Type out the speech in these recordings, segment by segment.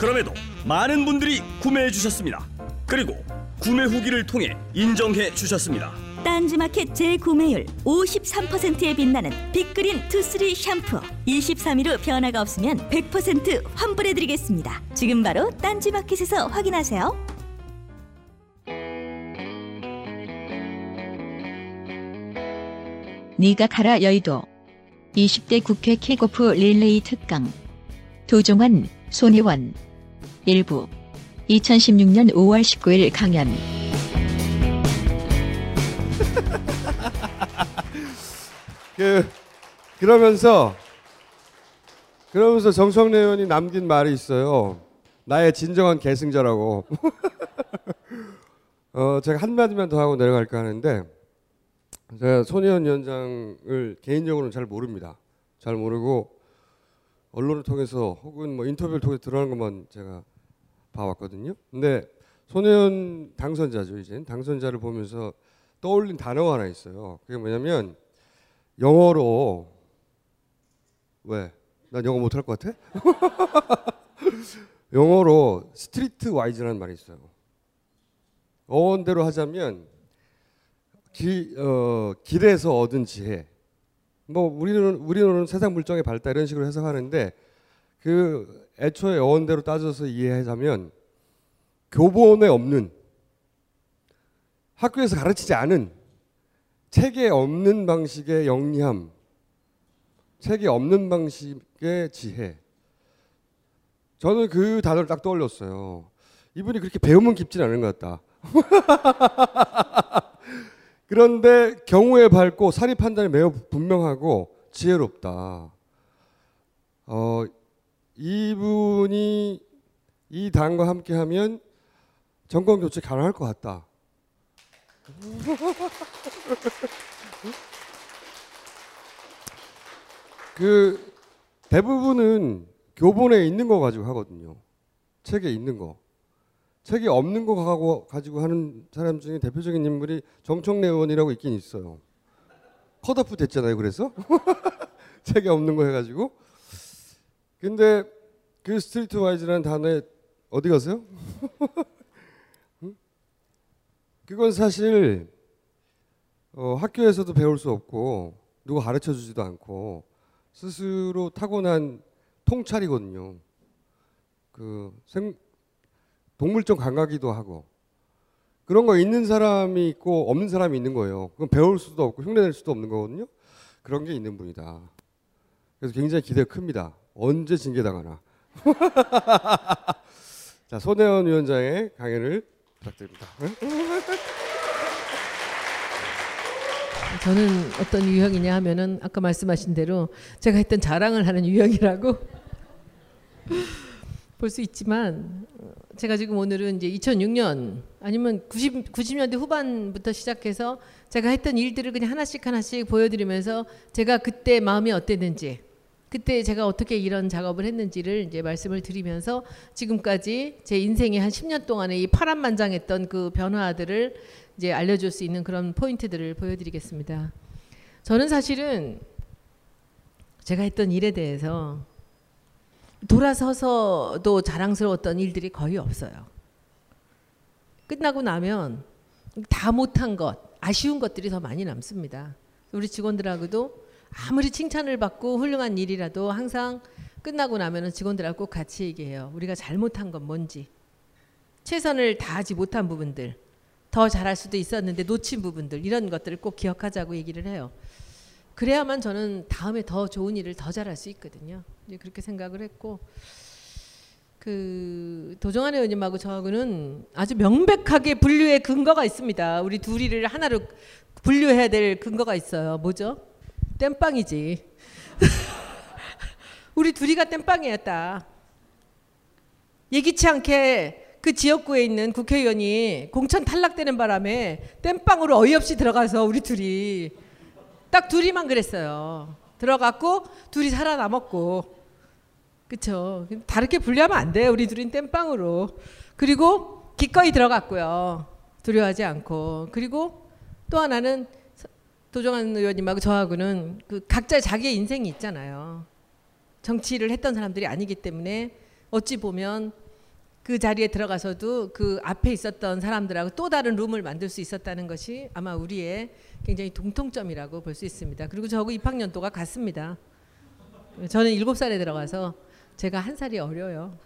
그럼에도 많은 분들이 구매해 주셨습니다. 그리고 구매 후기를 통해 인정해 주셨습니다. 딴지마켓 재구매율 53%에 빛나는 빅그린 투쓰리 샴푸. 23일 후 변화가 없으면 100% 환불해드리겠습니다. 지금 바로 딴지마켓에서 확인하세요. 니가 가라 여의도. 20대 국회 킥오프 릴레이 특강. 도종환, 손혜원 일부 2016년 5월 19일 강연 그 그러면서 그러면서 정성래 의원이 남긴 말이 있어요. 나의 진정한 계승자라고. 어, 제가 한마디만 더 하고 내려갈까 하는데 제가 손혜원 위원장을 개인적으로는 잘 모릅니다. 잘 모르고 언론을 통해서 혹은 뭐 인터뷰를 통해 드러난 것만 제가 봐왔거든요. 근데 손혜원 당선자죠 이제 당선자를 보면서 떠올린 단어가 하나 있어요. 그게 뭐냐면 영어로 왜? 난 영어 못할 것 같아? 영어로 street wise라는 말이 있어요. 어원대로 하자면 기, 어, 길에서 얻은 지혜. 뭐 우리는 우리는 세상 물정의 발달 이런 식으로 해석하는데 그 애초에 어원대로 따져서 이해하자면 교본에 없는 학교에서 가르치지 않은 책에 없는 방식의 영리함, 책에 없는 방식의 지혜. 저는 그 단어를 딱 떠올렸어요. 이분이 그렇게 배움은 깊진 않은 것 같다. 그런데 경우에 밝고 사리 판단이 매우 분명하고 지혜롭다. 어, 이분이 이 당과 함께하면 정권 교체 가능할 것 같다. 그 대부분은 교본에 있는 거 가지고 하거든요. 책에 있는 거. 책에 없는 거 가지고 가지고 하는 사람 중에 대표적인 인물이 정청래 의원이라고 있긴 있어요. 컷오프 됐잖아요. 그래서 책에 없는 거 해가지고. 근데 그 street wise라는 단어에 어디 가세요? 그건 사실 어, 학교에서도 배울 수 없고 누가 가르쳐 주지도 않고 스스로 타고난 통찰이거든요. 그 생, 동물적 감각이기도 하고 그런 거 있는 사람이 있고 없는 사람이 있는 거예요. 그건 배울 수도 없고 흉내낼 수도 없는 거거든요. 그런 게 있는 분이다. 그래서 굉장히 기대가 큽니다. 언제 징계당하나. 자, 손혜원 위원장의 강연을 부탁드립니다. 저는 어떤 유형이냐 하면은 아까 말씀하신 대로 제가 했던 자랑을 하는 유형이라고 볼 수 있지만 제가 지금 오늘은 이제 2006년 아니면 90, 90년대 후반부터 시작해서 제가 했던 일들을 그냥 하나씩 하나씩 보여드리면서 제가 그때 마음이 어땠는지 그때 제가 어떻게 이런 작업을 했는지를 이제 말씀을 드리면서 지금까지 제 인생의 한 10년 동안에 이 파란만장했던 그 변화들을 이제 알려줄 수 있는 그런 포인트들을 보여드리겠습니다. 저는 사실은 제가 했던 일에 대해서 돌아서서도 자랑스러웠던 일들이 거의 없어요. 끝나고 나면 다 못한 것, 아쉬운 것들이 더 많이 남습니다. 우리 직원들하고도 아무리 칭찬을 받고 훌륭한 일이라도 항상 끝나고 나면은 직원들하고 꼭 같이 얘기해요. 우리가 잘못한 건 뭔지. 최선을 다하지 못한 부분들. 더 잘할 수도 있었는데 놓친 부분들. 이런 것들을 꼭 기억하자고 얘기를 해요. 그래야만 저는 다음에 더 좋은 일을 더 잘할 수 있거든요. 그렇게 생각을 했고 그 도정환 의원님하고 저하고는 아주 명백하게 분류의 근거가 있습니다. 우리 둘이를 하나로 분류해야 될 근거가 있어요. 뭐죠? 땜빵이지. 우리 둘이가 땜빵이었다. 예기치 않게 그 지역구에 있는 국회의원이 공천 탈락되는 바람에 땜빵으로 어이없이 들어가서 우리 둘이 딱 둘이만 그랬어요. 들어갔고 둘이 살아남았고 그쵸. 다르게 분리하면 안 돼요. 우리 둘은 땜빵으로. 그리고 기꺼이 들어갔고요. 두려워하지 않고. 그리고 또 하나는 도정환 의원님하고 저하고는 그 각자 자기의 인생이 있잖아요. 정치를 했던 사람들이 아니기 때문에 어찌 보면 그 자리에 들어가서도 그 앞에 있었던 사람들하고 또 다른 룸을 만들 수 있었다는 것이 아마 우리의 굉장히 공통점이라고 볼 수 있습니다. 그리고 저하고 입학년도가 같습니다. 저는 일곱 살에 들어가서 제가 한 살이 어려요.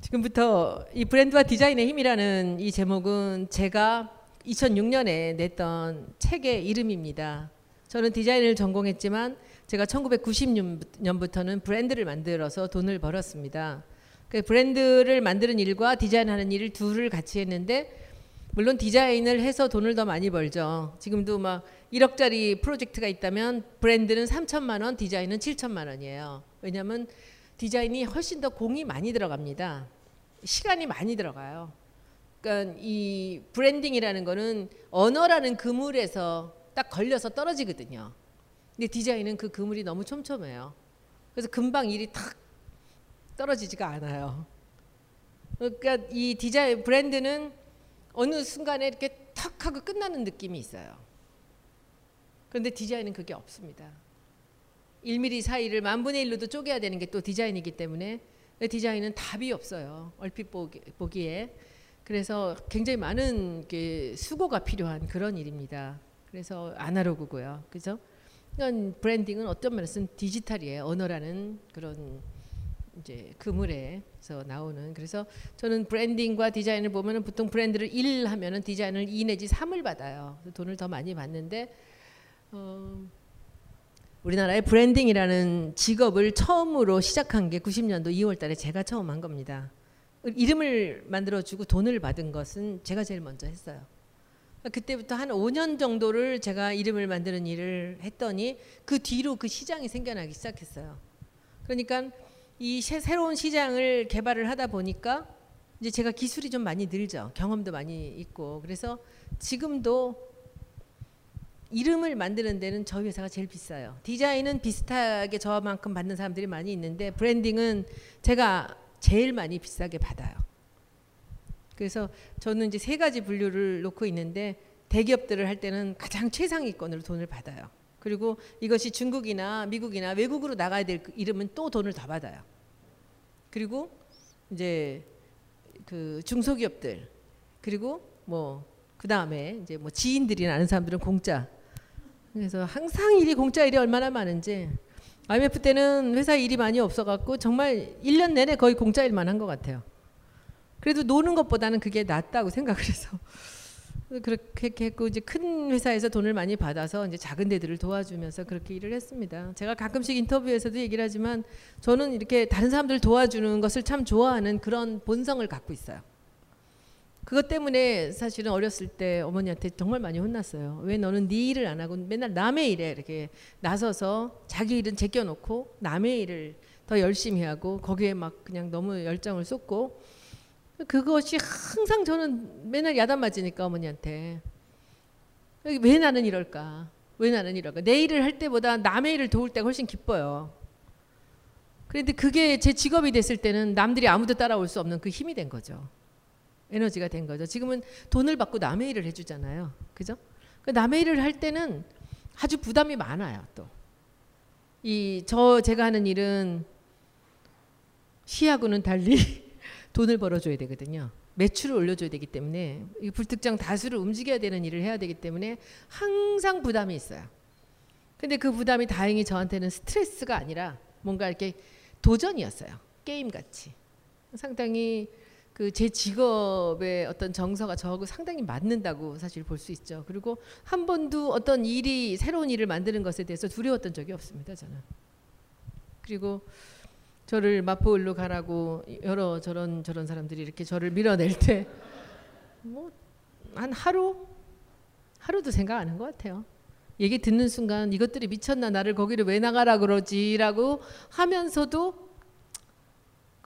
지금부터 이 브랜드와 디자인의 힘이라는 이 제목은 제가 2006년에 냈던 책의 이름입니다. 저는 디자인을 전공했지만 제가 1990년부터는 브랜드를 만들어서 돈을 벌었습니다. 그 브랜드를 만드는 일과 디자인하는 일을 둘을 같이 했는데 물론 디자인을 해서 돈을 더 많이 벌죠. 지금도 막 1억짜리 프로젝트가 있다면 브랜드는 3천만 원, 디자인은 7천만 원이에요. 왜냐하면 디자인이 훨씬 더 공이 많이 들어갑니다. 시간이 많이 들어가요. 그러니까 이 branding이라는 거는 언어라는 그물에서 딱 걸려서 떨어지거든요. 근데 디자인은 그 그물이 너무 촘촘해요. 그래서 금방 일이 탁 떨어지지가 않아요. 그러니까 이 디자인 브랜드는 어느 순간에 이렇게 탁 하고 끝나는 느낌이 있어요. 그런데 디자인은 그게 없습니다. 1mm 사이를 만분의 1로도 쪼개야 되는 게 또 디자인이기 때문에 디자인은 답이 없어요. 얼핏 보기에. 그래서 굉장히 많은 수고가 필요한 그런 일입니다. 그래서 아날로그고요. 그죠? 이건 브랜딩은 어떤 면에서는 디지털이에요. 언어라는 그런 이제 그물에서 나오는 그래서 저는 브랜딩과 디자인을 보면은 보통 브랜드를 1 하면은 디자인을 2 내지 3을 받아요. 돈을 더 많이 받는데 어, 우리나라의 브랜딩이라는 직업을 처음으로 시작한 게 90년도 2월 달에 제가 처음 한 겁니다. 이름을 만들어 주고 돈을 받은 것은 제가 제일 먼저 했어요. 그때부터 한 5년 정도를 제가 이름을 만드는 일을 했더니 그 뒤로 그 시장이 생겨나기 시작했어요. 그러니까 이 새로운 시장을 개발을 하다 보니까 이제 제가 기술이 좀 많이 늘죠. 경험도 많이 있고. 그래서 지금도 이름을 만드는 데는 저희 회사가 제일 비싸요. 디자인은 비슷하게 저만큼 받는 사람들이 많이 있는데 브랜딩은 제가 제일 많이 비싸게 받아요. 그래서 저는 이제 세 가지 분류를 놓고 있는데 대기업들을 할 때는 가장 최상위권으로 돈을 받아요. 그리고 이것이 중국이나 미국이나 외국으로 나가야 될 이름은 또 돈을 더 받아요. 그리고 이제 그 중소기업들 그리고 뭐 그 다음에 이제 뭐 지인들이나 아는 사람들은 공짜. 그래서 항상 일이 공짜 일이 얼마나 많은지 IMF 때는 회사 일이 많이 없어갖고 정말 1년 내내 거의 공짜 일만 한 것 같아요. 그래도 노는 것보다는 그게 낫다고 생각을 해서 그렇게 했고 이제 큰 회사에서 돈을 많이 받아서 이제 작은 데들을 도와주면서 그렇게 일을 했습니다. 제가 가끔씩 인터뷰에서도 얘기를 하지만 저는 이렇게 다른 사람들 도와주는 것을 참 좋아하는 그런 본성을 갖고 있어요. 그것 때문에 사실은 어렸을 때 어머니한테 정말 많이 혼났어요. 왜 너는 네 일을 안 하고 맨날 남의 일에 이렇게 나서서 자기 일은 제껴놓고 남의 일을 더 열심히 하고 거기에 막 그냥 너무 열정을 쏟고 그것이 항상 저는 맨날 야단 맞으니까 어머니한테 왜 나는 이럴까? 왜 나는 이럴까? 내 일을 할 때보다 남의 일을 도울 때가 훨씬 기뻐요. 그런데 그게 제 직업이 됐을 때는 남들이 아무도 따라올 수 없는 그 힘이 된 거죠. 에너지가 된 거죠. 지금은 돈을 받고 남의 일을 해주잖아요. 그죠? 그 남의 일을 할 때는 아주 부담이 많아요. 또. 이 저 제가 하는 일은 시하고는 달리 돈을 벌어줘야 되거든요. 매출을 올려줘야 되기 때문에 불특정 다수를 움직여야 되는 일을 해야 되기 때문에 항상 부담이 있어요. 근데 그 부담이 다행히 저한테는 스트레스가 아니라 뭔가 이렇게 도전이었어요. 게임 같이. 상당히 그 제 직업의 어떤 정서가 저하고 상당히 맞는다고 사실 볼 수 있죠. 그리고 한 번도 어떤 일이 새로운 일을 만드는 것에 대해서 두려웠던 적이 없습니다. 저는. 그리고 저를 마포을로 가라고 여러 저런 저런 사람들이 이렇게 저를 밀어낼 때 뭐 한 하루 하루도 생각 안 한 것 같아요. 얘기 듣는 순간 이것들이 미쳤나 나를 거기를 왜 나가라 그러지라고 하면서도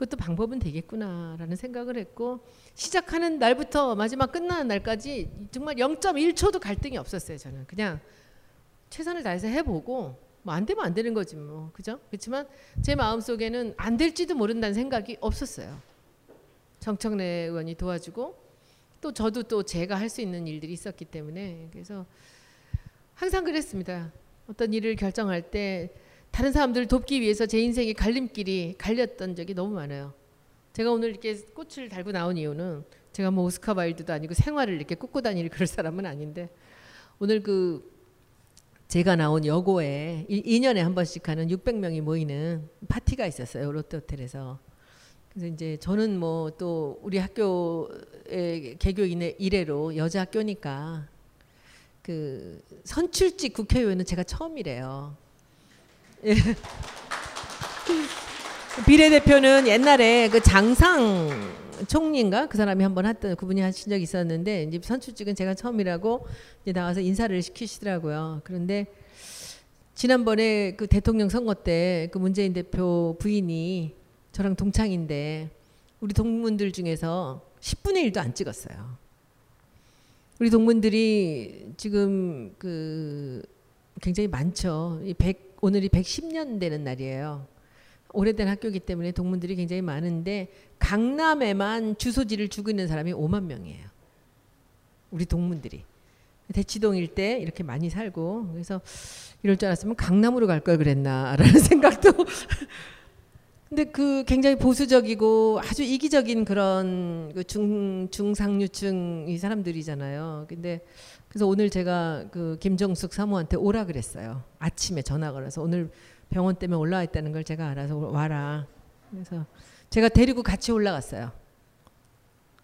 그 그것도 방법은 되겠구나라는 생각을 했고 시작하는 날부터 마지막 끝나는 날까지 정말 0.1초도 갈등이 없었어요. 저는 그냥 최선을 다해서 해보고 뭐 안 되면 안 되는 거지 뭐 그죠? 그렇지만 제 마음 속에는 안 될지도 모른다는 생각이 없었어요. 정청래 의원이 도와주고 또 저도 또 제가 할 수 있는 일들이 있었기 때문에 그래서 항상 그랬습니다. 어떤 일을 결정할 때 다른 사람들을 돕기 위해서 제 인생의 갈림길이 갈렸던 적이 너무 많아요. 제가 오늘 이렇게 꽃을 달고 나온 이유는 제가 뭐 오스카 와일드도 아니고 생활을 이렇게 꽂고 다닐 그럴 사람은 아닌데 오늘 그 제가 나온 여고에 2년에 한 번씩 하는 600명이 모이는 파티가 있었어요. 롯데호텔에서. 그래서 이제 저는 뭐 또 우리 학교의 개교인의 이래로 여자 학교니까 그 선출직 국회의원은 제가 처음이래요. 예. 비례대표는 옛날에 그 장상 총리인가 그 사람이 한번 했던 그분이 하신 적이 있었는데 이제 선출직은 제가 처음이라고 이제 나와서 인사를 시키시더라고요. 그런데 지난번에 그 대통령 선거 때 그 문재인 대표 부인이 저랑 동창인데 우리 동문들 중에서 10분의 1도 안 찍었어요. 우리 동문들이 지금 그 굉장히 많죠. 이 100, 오늘이 110년 되는 날이에요. 오래된 학교이기 때문에 동문들이 굉장히 많은데 강남에만 주소지를 주고 있는 사람이 5만 명이에요. 우리 동문들이. 대치동 일대 이렇게 많이 살고 그래서 이럴 줄 알았으면 강남으로 갈 걸 그랬나라는 생각도 근데 그 굉장히 보수적이고 아주 이기적인 그런 그중 중상류층 이 사람들이잖아요. 근데 그래서 오늘 제가 그 김정숙 사모한테 오라 그랬어요. 아침에 전화 걸어서 오늘 병원 때문에 올라와 있다는 걸 제가 알아서 와라. 그래서 제가 데리고 같이 올라갔어요.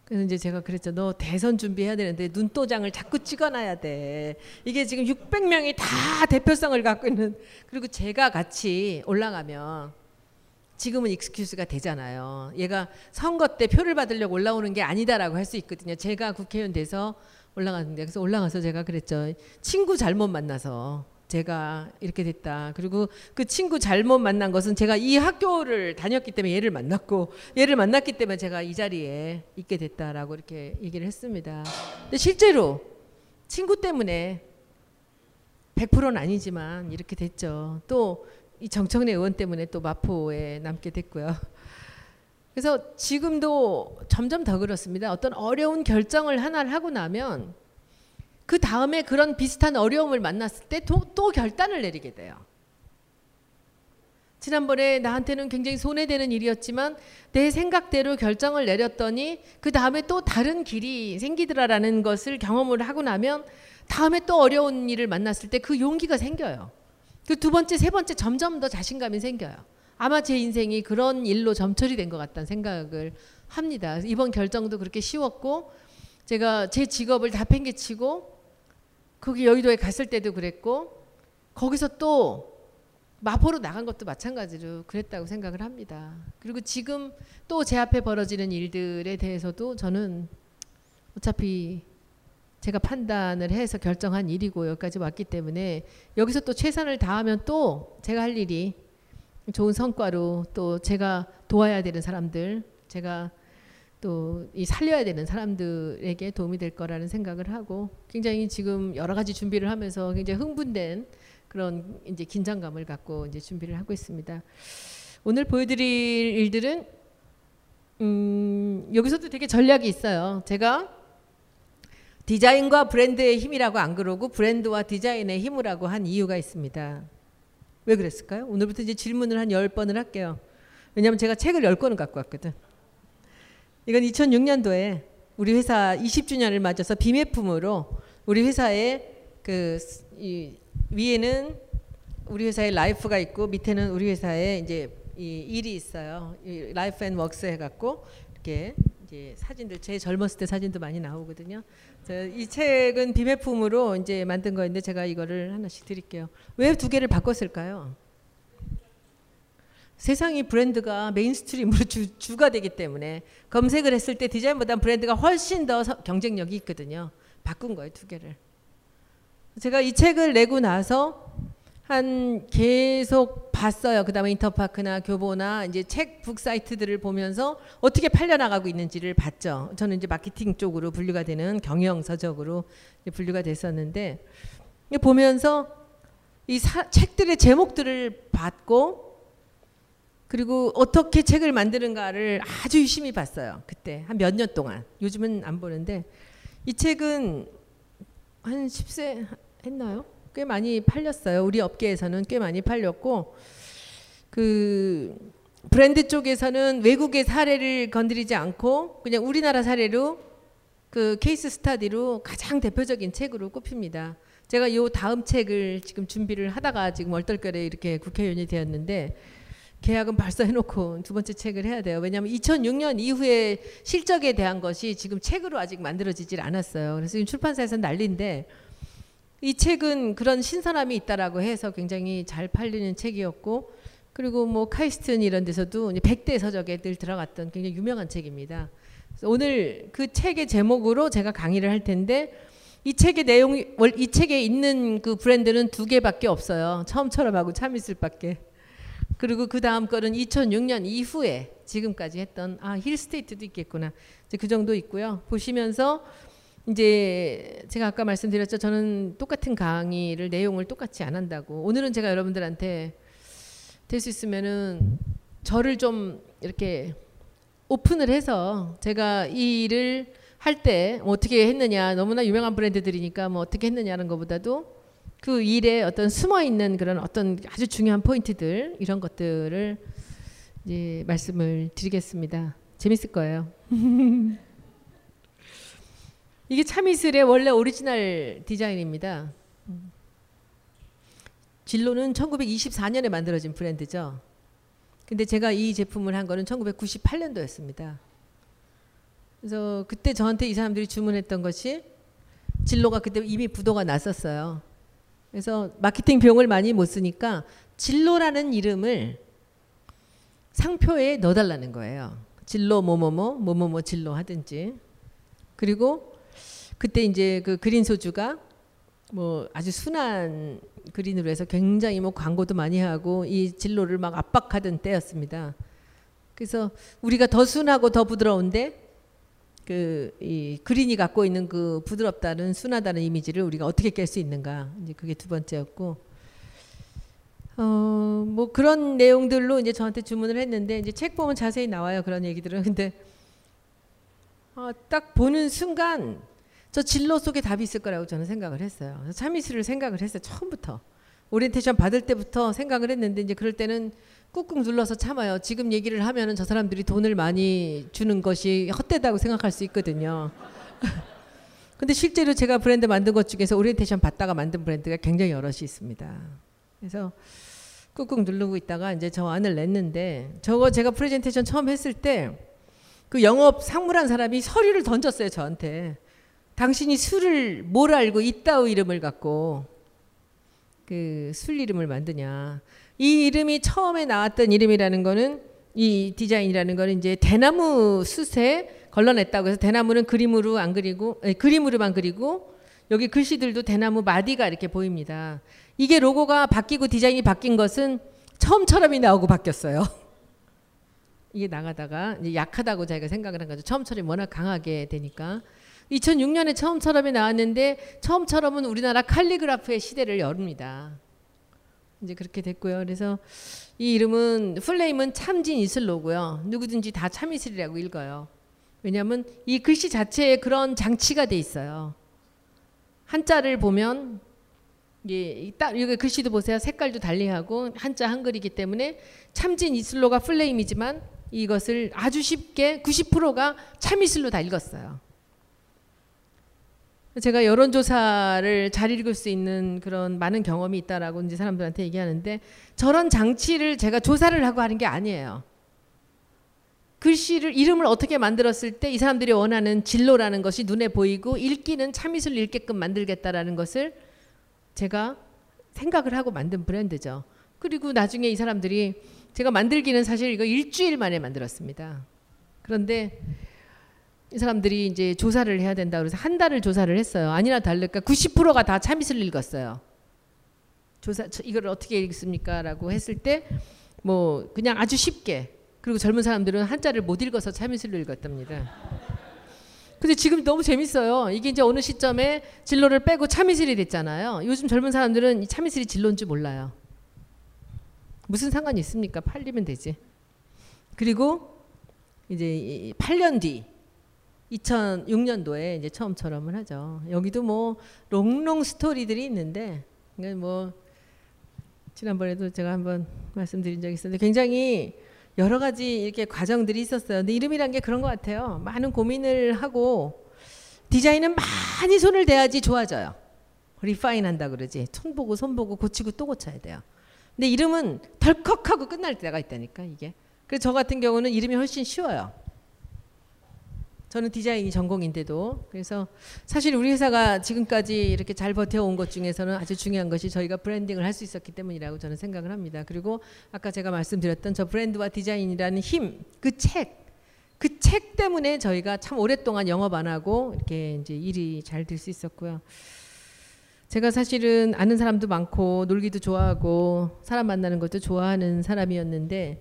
그래서 이제 제가 그랬죠. 너 대선 준비해야 되는데 눈도장을 자꾸 찍어놔야 돼. 이게 지금 600명이 다 대표성을 갖고 있는 그리고 제가 같이 올라가면 지금은 excuse가 되잖아요. 얘가 선거 때 표를 받으려고 올라오는 게 아니다라고 할 수 있거든요. 제가 국회의원 돼서 올라갔는데 그래서 올라가서 제가 그랬죠. 친구 잘못 만나서 제가 이렇게 됐다. 그리고 그 친구 잘못 만난 것은 제가 이 학교를 다녔기 때문에 얘를 만났고 얘를 만났기 때문에 제가 이 자리에 있게 됐다라고 이렇게 얘기를 했습니다. 근데 실제로 친구 때문에 100%는 아니지만 이렇게 됐죠. 또 이 정청래 의원 때문에 또 마포에 남게 됐고요. 그래서 지금도 점점 더 그렇습니다. 어떤 어려운 결정을 하나를 하고 나면 그 다음에 그런 비슷한 어려움을 만났을 때 또 결단을 내리게 돼요. 지난번에 나한테는 굉장히 손해되는 일이었지만 내 생각대로 결정을 내렸더니 그 다음에 또 다른 길이 생기더라라는 것을 경험을 하고 나면 다음에 또 어려운 일을 만났을 때 그 용기가 생겨요. 그 두 번째, 세 번째 점점 더 자신감이 생겨요. 아마 제 인생이 그런 일로 점철이 된 것 같다는 생각을 합니다. 이번 결정도 그렇게 쉬웠고 제가 제 직업을 다 팽개치고 거기 여의도에 갔을 때도 그랬고 거기서 또 마포로 나간 것도 마찬가지로 그랬다고 생각을 합니다. 그리고 지금 또 제 앞에 벌어지는 일들에 대해서도 저는 어차피 제가 판단을 해서 결정한 일이고 여기까지 왔기 때문에 여기서 또 최선을 다하면 또 제가 할 일이 좋은 성과로 또 제가 도와야 되는 사람들, 제가 또 이 살려야 되는 사람들에게 도움이 될 거라는 생각을 하고 굉장히 지금 여러 가지 준비를 하면서 굉장히 흥분된 그런 이제 긴장감을 갖고 이제 준비를 하고 있습니다. 오늘 보여드릴 일들은 음, 여기서도 되게 전략이 있어요. 제가 디자인과 브랜드의 힘이라고 안 그러고 브랜드와 디자인의 힘이라고 한 이유가 있습니다. 왜 그랬을까요? 오늘부터 이제 질문을 한 10번을 할게요. 왜냐하면 제가 책을 10권을 갖고 왔거든. 이건 2006년도에 우리 회사 20주년을 맞아서 비매품으로 우리 회사에 그 위에는 우리 회사에 life가 있고 밑에는 우리 회사에 이제 이 일이 있어요. 이 life and works 해갖고 이렇게 이제 사진들 제 젊었을 때 사진도 많이 나오거든요. 이 책은 비매품으로 이제 만든 거인데 제가 이거를 하나씩 드릴게요. 왜 두 개를 바꿨을까요? 세상이 브랜드가 mainstream으로 주, 주가 되기 때문에 검색을 했을 때 디자인보다 브랜드가 훨씬 더 경쟁력이 있거든요. 바꾼 거예요, 두 개를. 제가 이 책을 내고 나서 한 계속 봤어요. 그다음에 인터파크나 교보나 이제 책북 사이트들을 보면서 어떻게 팔려 나가고 있는지를 봤죠. 저는 이제 마케팅 쪽으로 분류가 되는 경영 서적으로 분류가 됐었는데 보면서 이 사- 책들의 제목들을 봤고 그리고 어떻게 책을 만드는가를 아주 유심히 봤어요. 그때 한 몇 년 동안. 요즘은 안 보는데 이 책은 한 10세 했나요? 꽤 많이 팔렸어요. 우리 업계에서는 꽤 많이 팔렸고 그 브랜드 쪽에서는 외국의 사례를 건드리지 않고 그냥 우리나라 사례로 그 케이스 스타디로 가장 대표적인 책으로 꼽힙니다. 제가 요 다음 책을 지금 준비를 하다가 지금 얼떨결에 이렇게 국회의원이 되었는데 계약은 벌써 해놓고 두 번째 책을 해야 돼요. 왜냐하면 2006년 이후에 실적에 대한 것이 지금 책으로 아직 만들어지질 않았어요. 그래서 지금 출판사에서 난리인데 이 책은 그런 신선함이 있다라고 해서 굉장히 잘 팔리는 책이었고 그리고 뭐 카이스튼 이런 데서도 이제 100대 서적에 늘 들어갔던 굉장히 유명한 책입니다. 오늘 그 책의 제목으로 제가 강의를 할 텐데 이 책의 내용이 책에 있는 그 브랜드는 두 개밖에 없어요. 처음처럼 하고 참이슬밖에. 그리고 그 다음 거는 2006년 이후에 지금까지 했던 아 힐스테이트도 있겠구나. 이제 그 정도 있고요. 보시면서 이제 제가 아까 말씀드렸죠. 저는 똑같은 강의를 내용을 똑같이 안 한다고. 오늘은 제가 여러분들한테 될 수 있으면은 저를 좀 이렇게 오픈을 해서 제가 이 일을 할 때 어떻게 했느냐 너무나 유명한 브랜드들이니까 뭐 어떻게 했느냐는 것보다도 그 일에 어떤 숨어 있는 그런 어떤 아주 중요한 포인트들 이런 것들을 이제 말씀을 드리겠습니다. 재밌을 거예요. 이게 참이슬의 원래 오리지널 디자인입니다. 진로는 1924년에 만들어진 브랜드죠. 근데 제가 이 제품을 한 거는 1998년도였습니다. 그래서 그때 저한테 이 사람들이 주문했던 것이 진로가 그때 이미 부도가 났었어요. 그래서 마케팅 비용을 많이 못 쓰니까 진로라는 이름을 상표에 넣어달라는 거예요. 진로 뭐뭐뭐 뭐뭐뭐 진로 하든지. 그리고 그때 이제 그 그린 소주가 뭐 아주 순한 그린으로 해서 굉장히 뭐 광고도 많이 하고 이 진로를 막 압박하던 때였습니다. 그래서 우리가 더 순하고 더 부드러운데 그 이 green이 갖고 있는 그 부드럽다는 순하다는 이미지를 우리가 어떻게 깰 수 있는가 이제 그게 두 번째였고 어 뭐 그런 내용들로 이제 저한테 주문을 했는데 이제 책 보면 자세히 나와요 그런 얘기들은 근데 어, 딱 보는 순간 저 진로 속에 답이 있을 거라고 저는 생각을 했어요. 참이슬을 생각을 했어요. 처음부터. 오리엔테이션 받을 때부터 생각을 했는데 이제 그럴 때는 꾹꾹 눌러서 참아요. 지금 얘기를 하면은 저 사람들이 돈을 많이 주는 것이 헛되다고 생각할 수 있거든요. 근데 실제로 제가 브랜드 만든 것 중에서 오리엔테이션 받다가 만든 브랜드가 굉장히 여럿이 있습니다. 그래서 꾹꾹 누르고 있다가 이제 저 안을 냈는데 저거 제가 프레젠테이션 처음 했을 때 그 영업 상무란 사람이 서류를 던졌어요 저한테. 당신이 술을 뭘 알고 이따위 이름을 갖고 그 술 이름을 만드냐. 이 이름이 처음에 나왔던 이름이라는 거는 이 디자인이라는 거는 이제 대나무 숯에 걸러냈다고 해서 대나무는 그림으로 안 그리고 아니, 그림으로만 그리고 여기 글씨들도 대나무 마디가 이렇게 보입니다. 이게 로고가 바뀌고 디자인이 바뀐 것은 처음처럼이 나오고 바뀌었어요. 이게 나가다가 이제 약하다고 자기가 생각을 한 거죠. 처음처럼 워낙 강하게 되니까. 2006년에 처음 처럼이 나왔는데 처음 처럼은 우리나라 칼리그라프의 시대를 열습니다. 이제 그렇게 됐고요. 그래서 이 이름은 플레임은 참진 이슬로고요. 누구든지 다 참이슬이라고 읽어요. 왜냐하면 이 글씨 자체에 그런 장치가 돼 있어요. 한자를 보면 이게 딱 여기 글씨도 보세요. 색깔도 달리하고 한자 한글이기 때문에 참진 이슬로가 플레임이지만 이것을 아주 쉽게 90%가 참이슬로 다 읽었어요. 제가 여론조사를 잘 읽을 수 있는 그런 많은 경험이 있다라고 이제 사람들한테 얘기하는데 저런 장치를 제가 조사를 하고 하는 게 아니에요. 글씨를 이름을 어떻게 만들었을 때 이 사람들이 원하는 진로라는 것이 눈에 보이고 읽기는 참이슬 읽게끔 만들겠다라는 것을 제가 생각을 하고 만든 브랜드죠. 그리고 나중에 이 사람들이 제가 만들기는 사실 이거 일주일 만에 만들었습니다. 그런데 이 사람들이 이제 조사를 해야 된다 그래서 한 달을 조사를 했어요. 아니나 다를까 90%가 다 참이슬 읽었어요. 조사 저- 이걸 어떻게 읽습니까라고 했을 때 뭐 그냥 아주 쉽게 그리고 젊은 사람들은 한자를 못 읽어서 참이슬로 읽었답니다. 근데 지금 너무 재밌어요. 이게 이제 어느 시점에 진로를 빼고 참이슬이 됐잖아요. 요즘 젊은 사람들은 이 참이슬이 진로인 줄 몰라요. 무슨 상관이 있습니까? 팔리면 되지. 그리고 이제 이 8년 뒤 2006년도에 이제 처음 처럼을 하죠. 여기도 뭐 long long story들이 있는데 뭐 지난번에도 제가 한번 말씀드린 적이 있었는데 굉장히 여러 가지 이렇게 과정들이 있었어요. 근데 이름이란 게 그런 것 같아요. 많은 고민을 하고 디자인은 많이 손을 대야지 좋아져요. 리파인 한다 그러지. 손 보고 손 보고 고치고 또 고쳐야 돼요. 근데 이름은 덜컥 하고 끝날 때가 있다니까 이게. 그래서 저 같은 경우는 이름이 훨씬 쉬워요. 저는 디자인이 전공인데도 그래서 사실 우리 회사가 지금까지 이렇게 잘 버텨온 것 중에서는 아주 중요한 것이 저희가 브랜딩을 할 수 있었기 때문이라고 저는 생각을 합니다. 그리고 아까 제가 말씀드렸던 저 브랜드와 디자인이라는 힘, 그 책, 그 책 때문에 저희가 참 오랫동안 영업 안 하고 이렇게 이제 일이 잘 될 수 있었고요. 제가 사실은 아는 사람도 많고 놀기도 좋아하고 사람 만나는 것도 좋아하는 사람이었는데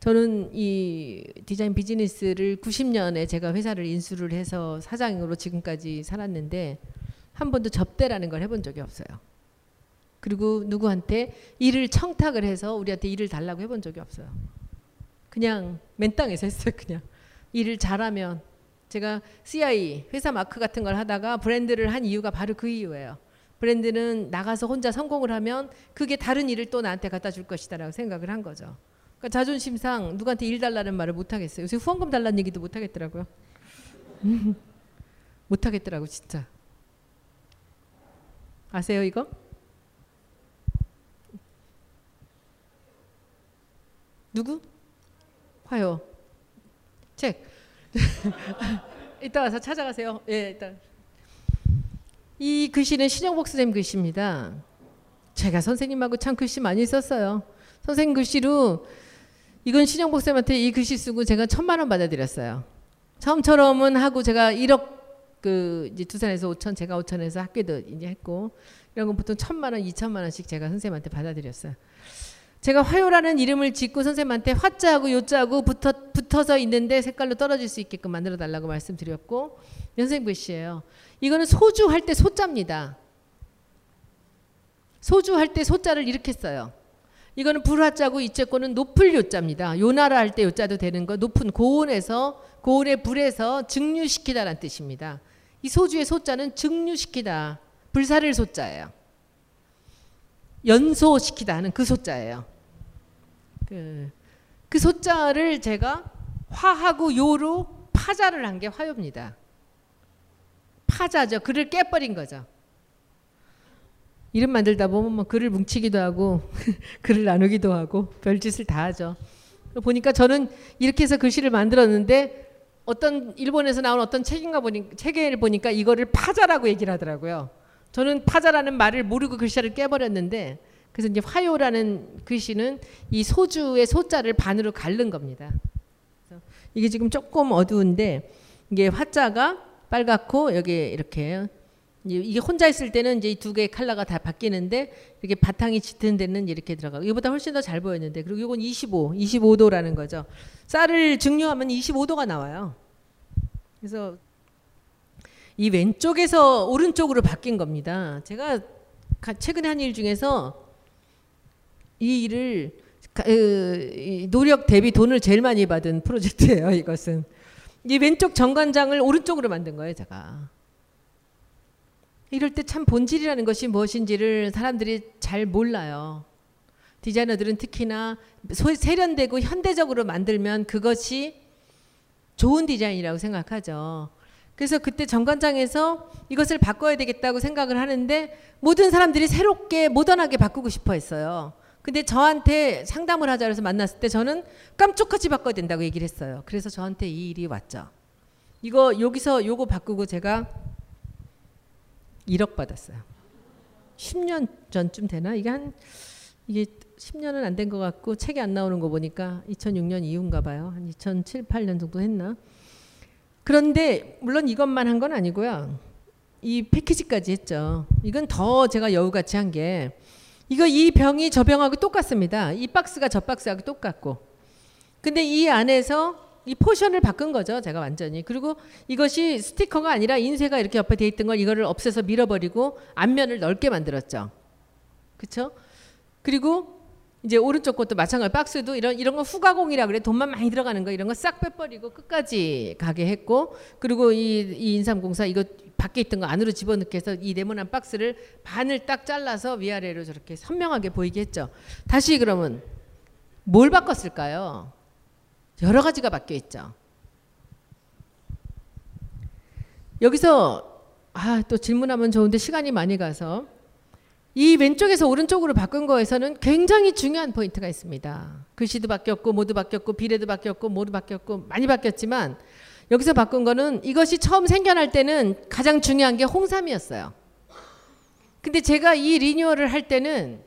저는 이 디자인 비즈니스를 90년에 제가 회사를 인수를 해서 사장으로 지금까지 살았는데 한 번도 접대라는 걸 해본 적이 없어요. 그리고 누구한테 일을 청탁을 해서 우리한테 일을 달라고 해본 적이 없어요. 그냥 맨 땅에서 했어요. 그냥 일을 잘하면 제가 CI 회사 마크 같은 걸 하다가 브랜드를 한 이유가 바로 그 이유예요. 브랜드는 나가서 혼자 성공을 하면 그게 다른 일을 또 나한테 갖다 줄 것이다라고 생각을 한 거죠. 그러니까 자존심상 누구한테 일 달라는 말을 못 하겠어요. 요새 후원금 달라는 얘기도 못 하겠더라고요. 못 하겠더라고 진짜. 아세요 이거? 누구? 화요. 책. 이따 와서 찾아가세요. 예, 일단. 이 글씨는 신영복 선생님 글씨입니다. 제가 선생님하고 참 글씨 많이 썼어요. 선생님 글씨로 이건 신영복 쌤한테 이 글씨 쓰고 제가 천만 원 받아드렸어요. 처음처럼은 하고 제가 1억 그 이제 두산에서 5천 제가 5천에서 학교도 이제 했고 이런 건 보통 천만 원, 이천만 원씩 제가 선생님한테 받아드렸어요. 제가 화요라는 이름을 짓고 선생님한테 화자하고 요자하고 붙어, 붙어서 있는데 색깔로 떨어질 수 있게끔 만들어 달라고 말씀드렸고 선생님 글씨예요. 이거는 소주 할 때 소자입니다. 소주 할 때 소자를 이렇게 써요. 이거는 불화자고 거는 높을 요자입니다. 요나라 할 때 요자도 되는 거 높은 고온에서 고온의 불에서 증류시키다라는 뜻입니다. 이 소주의 소자는 증류시키다. 불사를 소자예요. 연소시키다 하는 그 소자예요. 그, 그 소자를 제가 화하고 요로 파자를 한 게 화요입니다. 파자죠. 글을 깨버린 거죠. 이름 만들다 보면 뭐 글을 뭉치기도 하고 글을 나누기도 하고 별짓을 다 하죠. 보니까 저는 이렇게 해서 글씨를 만들었는데 어떤 일본에서 나온 어떤 책인가 보니 책을 보니까 이거를 파자라고 얘기를 하더라고요. 저는 파자라는 말을 모르고 글씨를 깨버렸는데 그래서 이제 화요라는 글씨는 이 소주의 소자를 반으로 갈른 겁니다. 이게 지금 조금 어두운데 이게 화자가 빨갛고 여기 이렇게 이게 혼자 있을 때는 이제 두 개의 컬러가 다 바뀌는데 이렇게 바탕이 짙은 데는 이렇게 들어가고 이보다 훨씬 더 잘 보였는데 그리고 이건 25, 25도라는 거죠. 쌀을 증류하면 25도가 나와요. 그래서 이 왼쪽에서 오른쪽으로 바뀐 겁니다. 제가 최근에 한 일 중에서 이 일을 노력 대비 돈을 제일 많이 받은 프로젝트예요. 이것은 이 왼쪽 정관장을 오른쪽으로 만든 거예요. 제가 이럴 때 참 본질이라는 것이 무엇인지를 사람들이 잘 몰라요. 디자이너들은 특히나 세련되고 현대적으로 만들면 그것이 좋은 디자인이라고 생각하죠. 그래서 그때 정관장에서 이것을 바꿔야 되겠다고 생각을 하는데 모든 사람들이 새롭게 모던하게 바꾸고 싶어 했어요. 근데 저한테 상담을 하자 그래서 만났을 때 저는 깜짝같이 바꿔야 된다고 얘기를 했어요. 그래서 저한테 이 일이 왔죠. 이거 여기서 요거 바꾸고 제가 1억 받았어요. 10년 전쯤 되나? 이게 한 이게 10년은 안 된 것 같고 책이 안 나오는 거 보니까 2006년 이후인가 봐요. 한 2007, 8년 정도 했나? 그런데 물론 이것만 한 건 아니고요. 이 패키지까지 했죠. 이건 더 제가 여우같이 한 게 이거 이 병이 저 병하고 똑같습니다. 이 박스가 저 박스하고 똑같고. 근데 이 안에서 이 포션을 바꾼 거죠. 제가 완전히. 그리고 이것이 스티커가 아니라 인쇄가 이렇게 옆에 돼 있던 걸 이거를 없애서 밀어버리고 앞면을 넓게 만들었죠. 그렇죠? 그리고 이제 오른쪽 것도 마찬가지 박스도 이런 이런 거 후가공이라 그래 돈만 많이 들어가는 거 이런 거 싹 빼버리고 끝까지 가게 했고 그리고 이, 이 인삼공사 이거 밖에 있던 거 안으로 집어넣게 해서 이 네모난 박스를 반을 딱 잘라서 위아래로 저렇게 선명하게 보이게 했죠. 다시 그러면 뭘 바꿨을까요? 여러 가지가 바뀌어 있죠. 여기서 아 또 질문하면 좋은데 시간이 많이 가서 이 왼쪽에서 오른쪽으로 바꾼 거에서는 굉장히 중요한 포인트가 있습니다. 글씨도 바뀌었고 모두 바뀌었고 비례도 바뀌었고 모두 바뀌었고 많이 바뀌었지만 여기서 바꾼 거는 이것이 처음 생겨날 때는 가장 중요한 게 홍삼이었어요. 근데 제가 이 renewal을 할 때는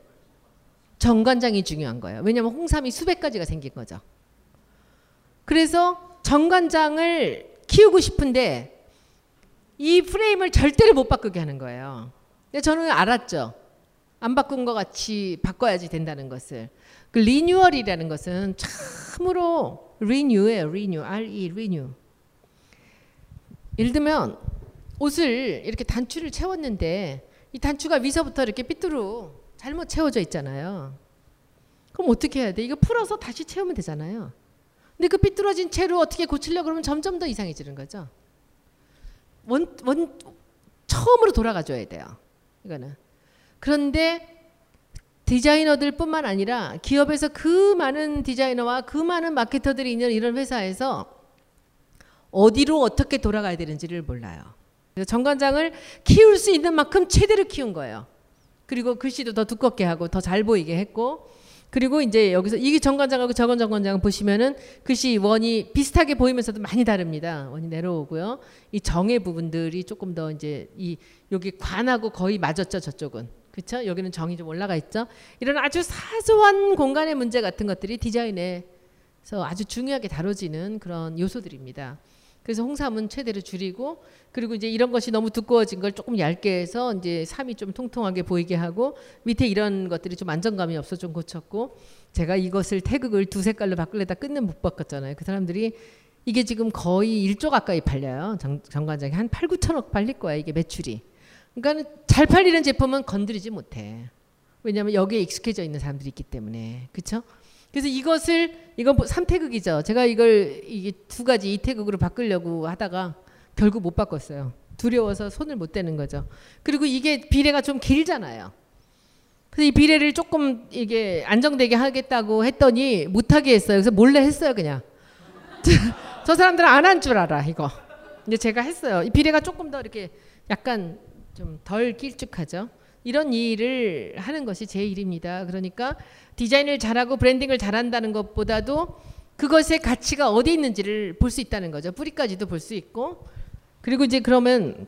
정관장이 중요한 거예요. 왜냐하면 홍삼이 수백 가지가 생긴 거죠. 그래서 정관장을 키우고 싶은데 이 프레임을 절대로 못 바꾸게 하는 거예요. 근데 저는 알았죠. 안 바꾼 것 같이 바꿔야지 된다는 것을. 그 renewal이라는 것은 참으로 리뉴예요. 리뉴. R-E, 리뉴. 예를 들면 옷을 이렇게 단추를 채웠는데 이 단추가 위서부터 이렇게 삐뚤어 잘못 채워져 있잖아요. 그럼 어떻게 해야 돼? 이거 풀어서 다시 채우면 되잖아요. 근데 그 삐뚤어진 채로 어떻게 고치려고 그러면 점점 더 이상해지는 거죠. 원, 원, 처음으로 돌아가줘야 돼요. 이거는. 그런데 디자이너들 뿐만 아니라 기업에서 그 많은 디자이너와 그 많은 마케터들이 있는 이런 회사에서 어디로 어떻게 돌아가야 되는지를 몰라요. 그래서 정관장을 키울 수 있는 만큼 최대로 키운 거예요. 그리고 글씨도 더 두껍게 하고 더 잘 보이게 했고 그리고 이제 여기서 이게 정관장하고 저건 정관장 보시면은 글씨 원이 비슷하게 보이면서도 많이 다릅니다. 원이 내려오고요. 이 정의 부분들이 조금 더 이제 이 여기 관하고 거의 맞았죠 저쪽은. 그렇죠? 여기는 정이 좀 올라가 있죠. 이런 아주 사소한 공간의 문제 같은 것들이 디자인에서 아주 중요하게 다뤄지는 그런 요소들입니다. 그래서 홍삼은 최대로 줄이고 그리고 이제 이런 것이 너무 두꺼워진 걸 조금 얇게 해서 이제 삼이 좀 통통하게 보이게 하고 밑에 이런 것들이 좀 안정감이 없어 좀 고쳤고 제가 이것을 태극을 두 색깔로 바꾸려다 끝는 못 바꿨잖아요. 그 사람들이 이게 지금 거의 1조 가까이 팔려요. 정, 정관장이 한 8, 9천억 팔릴 거야 이게 매출이. 그러니까 잘 팔리는 제품은 건드리지 못해. 왜냐하면 여기에 익숙해져 있는 사람들이 있기 때문에 그렇죠? 그래서 이것을 이건 뭐 삼태극이죠. 제가 이걸 이게 두 가지 이태극으로 바꾸려고 하다가 결국 못 바꿨어요. 두려워서 손을 못 대는 거죠. 그리고 이게 비례가 좀 길잖아요. 그래서 이 비례를 조금 이게 안정되게 하겠다고 했더니 못하게 했어요. 그래서 몰래 했어요, 그냥. 저 사람들은 안 한 줄 알아, 이거. 이제 제가 했어요. 이 비례가 조금 더 이렇게 약간 좀 덜 길쭉하죠. 이런 일을 하는 것이 제 일입니다. 그러니까 디자인을 잘하고 브랜딩을 잘한다는 것보다도 그것의 가치가 어디 있는지를 볼 수 있다는 거죠. 뿌리까지도 볼 수 있고 그리고 이제 그러면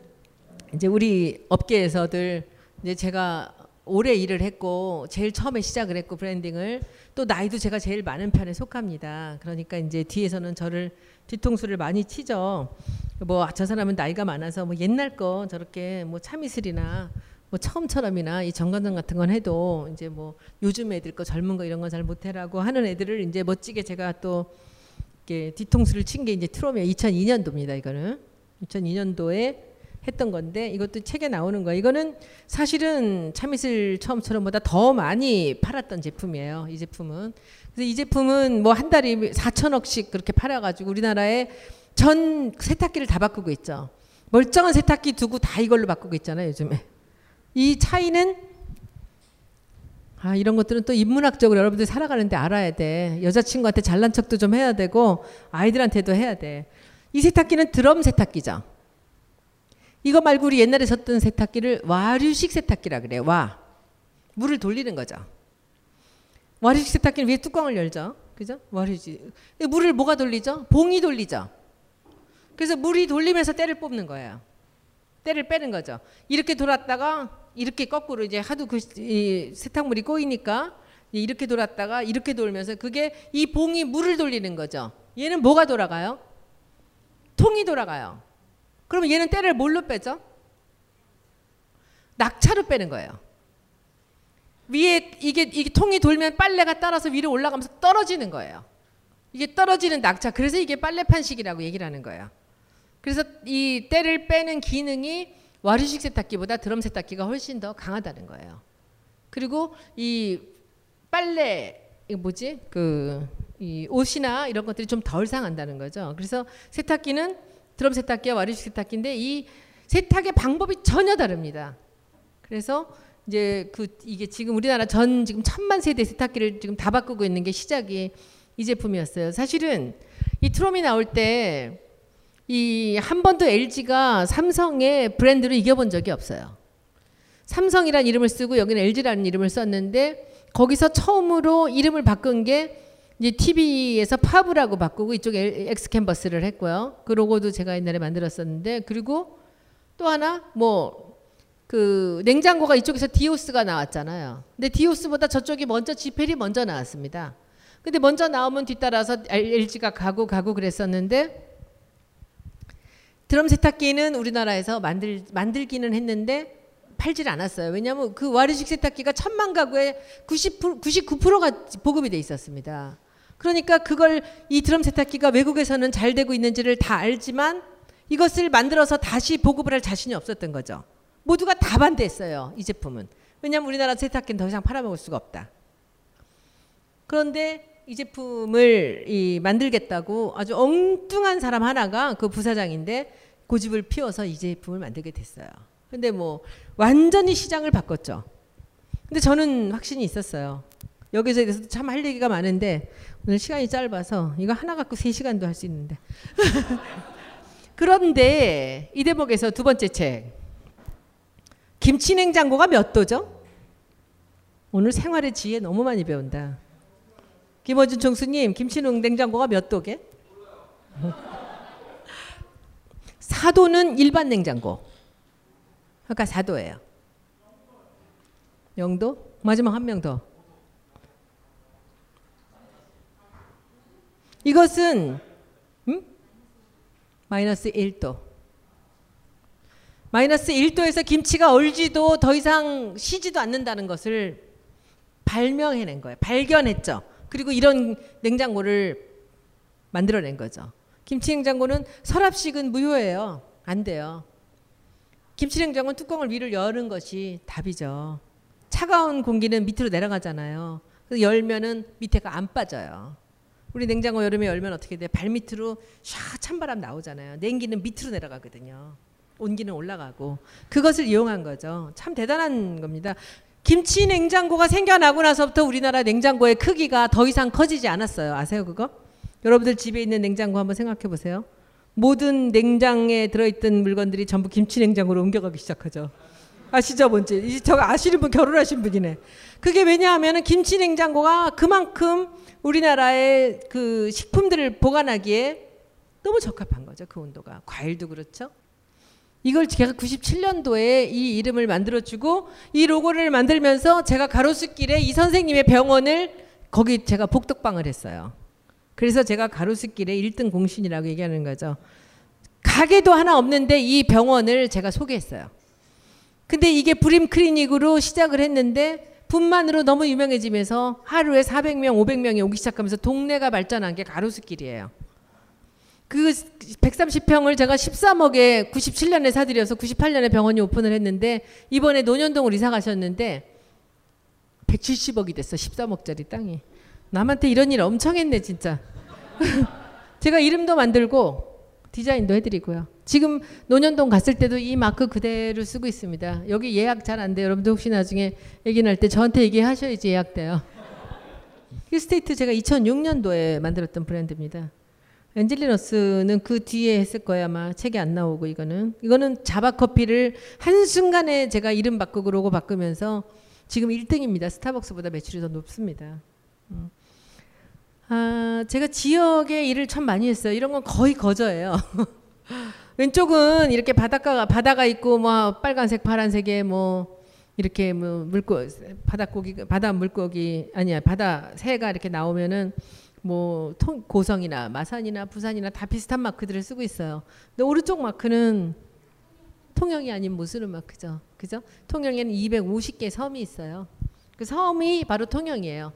이제 우리 업계에서들 이제 제가 오래 일을 했고 제일 처음에 시작을 했고 브랜딩을 또 나이도 제가 제일 많은 편에 속합니다. 그러니까 이제 뒤에서는 저를 뒤통수를 많이 치죠. 뭐 저 사람은 나이가 많아서 뭐 옛날 거 저렇게 뭐 참이슬이나 뭐 처음처럼이나 이 정관장 같은 건 해도 이제 뭐 요즘 애들 거 젊은 거 이런 거잘 못해라고 하는 애들을 이제 멋지게 제가 또 이렇게 뒤통수를 친 게 이제 트롬이야 2002년도입니다 이거는 2002년도에 했던 건데 이것도 책에 나오는 거예요. 이거는 사실은 참이슬 처음처럼보다 더 많이 팔았던 제품이에요. 이 제품은. 그래서 이 제품은 뭐 한 달에 4천억씩 그렇게 팔아가지고 우리나라에 전 세탁기를 다 바꾸고 있죠. 멀쩡한 세탁기 두고 다 이걸로 바꾸고 있잖아요 요즘에. 이 차이는 아 이런 것들은 또 인문학적으로 여러분들 살아가는데 알아야 돼. 여자친구한테 잘난 척도 좀 해야 되고 아이들한테도 해야 돼. 이 세탁기는 드럼 세탁기죠. 이거 말고 우리 옛날에 썼던 세탁기를 와류식 세탁기라 그래요. 와. 물을 돌리는 거죠. 와류식 세탁기는 위에 뚜껑을 열죠. 그죠? 와류식. 물을 뭐가 돌리죠? 봉이 돌리죠. 그래서 물이 돌리면서 때를 뽑는 거예요. 때를 빼는 거죠. 이렇게 돌았다가 이렇게 거꾸로 이제 하도 그 세탁물이 꼬이니까 이렇게 돌았다가 이렇게 돌면서 그게 이 봉이 물을 돌리는 거죠. 얘는 뭐가 돌아가요? 통이 돌아가요. 그러면 얘는 때를 뭘로 빼죠? 낙차로 빼는 거예요. 위에 이게 이게 통이 돌면 빨래가 따라서 위로 올라가면서 떨어지는 거예요. 이게 떨어지는 낙차. 그래서 이게 빨래판식이라고 얘기를 하는 거예요. 그래서 이 때를 빼는 기능이 와류식 세탁기보다 드럼 세탁기가 훨씬 더 강하다는 거예요. 그리고 이 빨래 이거 뭐지 그 이 옷이나 이런 것들이 좀 덜 상한다는 거죠. 그래서 세탁기는 드럼 세탁기와 와류식 세탁기인데 이 세탁의 방법이 전혀 다릅니다. 그래서 이제 그 이게 지금 우리나라 전 지금 천만 세대 세탁기를 지금 다 바꾸고 있는 게 시작이 이 제품이었어요. 사실은 이 트롬이 나올 때 이 한 번도 LG가 삼성의 브랜드로 이겨본 적이 없어요. 삼성이란 이름을 쓰고 여기는 LG라는 이름을 썼는데 거기서 처음으로 이름을 바꾼 게 이제 TV에서 파브라고 바꾸고 이쪽에 엑스 캔버스를 했고요. 그 로고도 제가 옛날에 만들었었는데 그리고 또 하나 뭐 그 냉장고가 이쪽에서 디오스가 나왔잖아요. 근데 디오스보다 저쪽이 먼저 지펠이 먼저 나왔습니다. 근데 먼저 나오면 뒤따라서 LG가 가고 가고 그랬었는데 드럼 세탁기는 우리나라에서 만들 만들기는 했는데 팔질 않았어요. 왜냐하면 그 와르식 세탁기가 천만 가구에 90% 99%가 보급이 돼 있었습니다. 그러니까 그걸 이 드럼 세탁기가 외국에서는 잘 되고 있는지를 다 알지만 이것을 만들어서 다시 보급을 할 자신이 없었던 거죠. 모두가 다 반대했어요. 이 제품은. 왜냐하면 우리나라 세탁기는 더 이상 팔아먹을 수가 없다. 그런데 이 제품을 이 만들겠다고 아주 엉뚱한 사람 하나가 그 부사장인데 고집을 피워서 이 제품을 만들게 됐어요. 근데 뭐 완전히 시장을 바꿨죠. 근데 저는 확신이 있었어요. 여기서 대해서 참할 얘기가 많은데 오늘 시간이 짧아서 이거 하나 갖고 세 시간도 할 수 있는데. 그런데 이 대목에서 두 번째 책 김치 냉장고가 몇 도죠? 오늘 생활의 지혜 너무 많이 배운다. 김어준 총수님 김치 냉장고가 몇 도게? 4도는 일반 냉장고. 그러니까 4도예요. 영도? 마지막 한 명 더. 이것은 음? 마이너스 1도. 마이너스 1도에서 김치가 얼지도 더 이상 쉬지도 않는다는 것을 발명해낸 거예요. 발견했죠. 그리고 이런 냉장고를 만들어낸 거죠. 김치 냉장고는 서랍식은 무효예요. 안 돼요. 김치 냉장고는 뚜껑을 위를 여는 것이 답이죠. 차가운 공기는 밑으로 내려가잖아요. 그래서 열면은 밑에가 안 빠져요. 우리 냉장고 여름에 열면 어떻게 돼? 발 밑으로 샤 찬바람 나오잖아요. 냉기는 밑으로 내려가거든요. 온기는 올라가고 그것을 이용한 거죠. 참 대단한 겁니다. 김치 냉장고가 생겨나고 나서부터 우리나라 냉장고의 크기가 더 이상 커지지 않았어요. 아세요 그거? 여러분들 집에 있는 냉장고 한번 생각해 보세요. 모든 냉장에 들어있던 물건들이 전부 김치 냉장고로 옮겨가기 시작하죠. 아시죠, 뭔지? 이제 저 아시는 분 결혼하신 분이네. 그게 왜냐하면 김치 냉장고가 그만큼 우리나라의 그 식품들을 보관하기에 너무 적합한 거죠. 그 온도가. 과일도 그렇죠. 이걸 제가 97년도에 이 이름을 만들어주고 이 로고를 만들면서 제가 가로수길에 이 선생님의 병원을 거기 제가 복덕방을 했어요. 그래서 제가 가로수길에 1등 공신이라고 얘기하는 거죠. 가게도 하나 없는데 이 병원을 제가 소개했어요. 근데 이게 브림 클리닉으로 시작을 했는데 분만으로 너무 유명해지면서 하루에 400명, 500명이 오기 시작하면서 동네가 발전한 게 가로수길이에요. 그 130평을 제가 13억에 97년에 사들여서 98년에 병원이 오픈을 했는데 이번에 논현동으로 이사 가셨는데 170억이 됐어. 13억짜리 땅이. 남한테 이런 일 엄청 했네 진짜. 제가 이름도 만들고 디자인도 해드리고요. 지금 논현동 갔을 때도 이 마크 그대로 쓰고 있습니다. 여기 예약 잘 안 돼요. 여러분들 혹시 나중에 얘기 날 때 저한테 얘기하셔야지 예약돼요. 힐스테이트 제가 2006년도에 만들었던 브랜드입니다. 엔젤리너스는 그 뒤에 했을 거예요 아마 책이 안 나오고 이거는 이거는 자바 커피를 한 순간에 제가 이름 바꾸고 로고 바꾸면서 지금 1등입니다. 스타벅스보다 매출이 더 높습니다. 음. 아, 제가 지역에 일을 참 많이 했어요. 이런 건 거의 거저예요. 왼쪽은 이렇게 바닷가가 바다가 있고 뭐 빨간색, 파란색에 뭐 이렇게 뭐 물고 바닷고기 바다 물고기 아니야 바다 새가 이렇게 나오면은 뭐 통, 고성이나 마산이나 부산이나 다 비슷한 마크들을 쓰고 있어요. 근데 오른쪽 마크는 통영이 아닌 무스름 마크죠. 그죠? 통영에는 250개 섬이 있어요. 그 섬이 바로 통영이에요.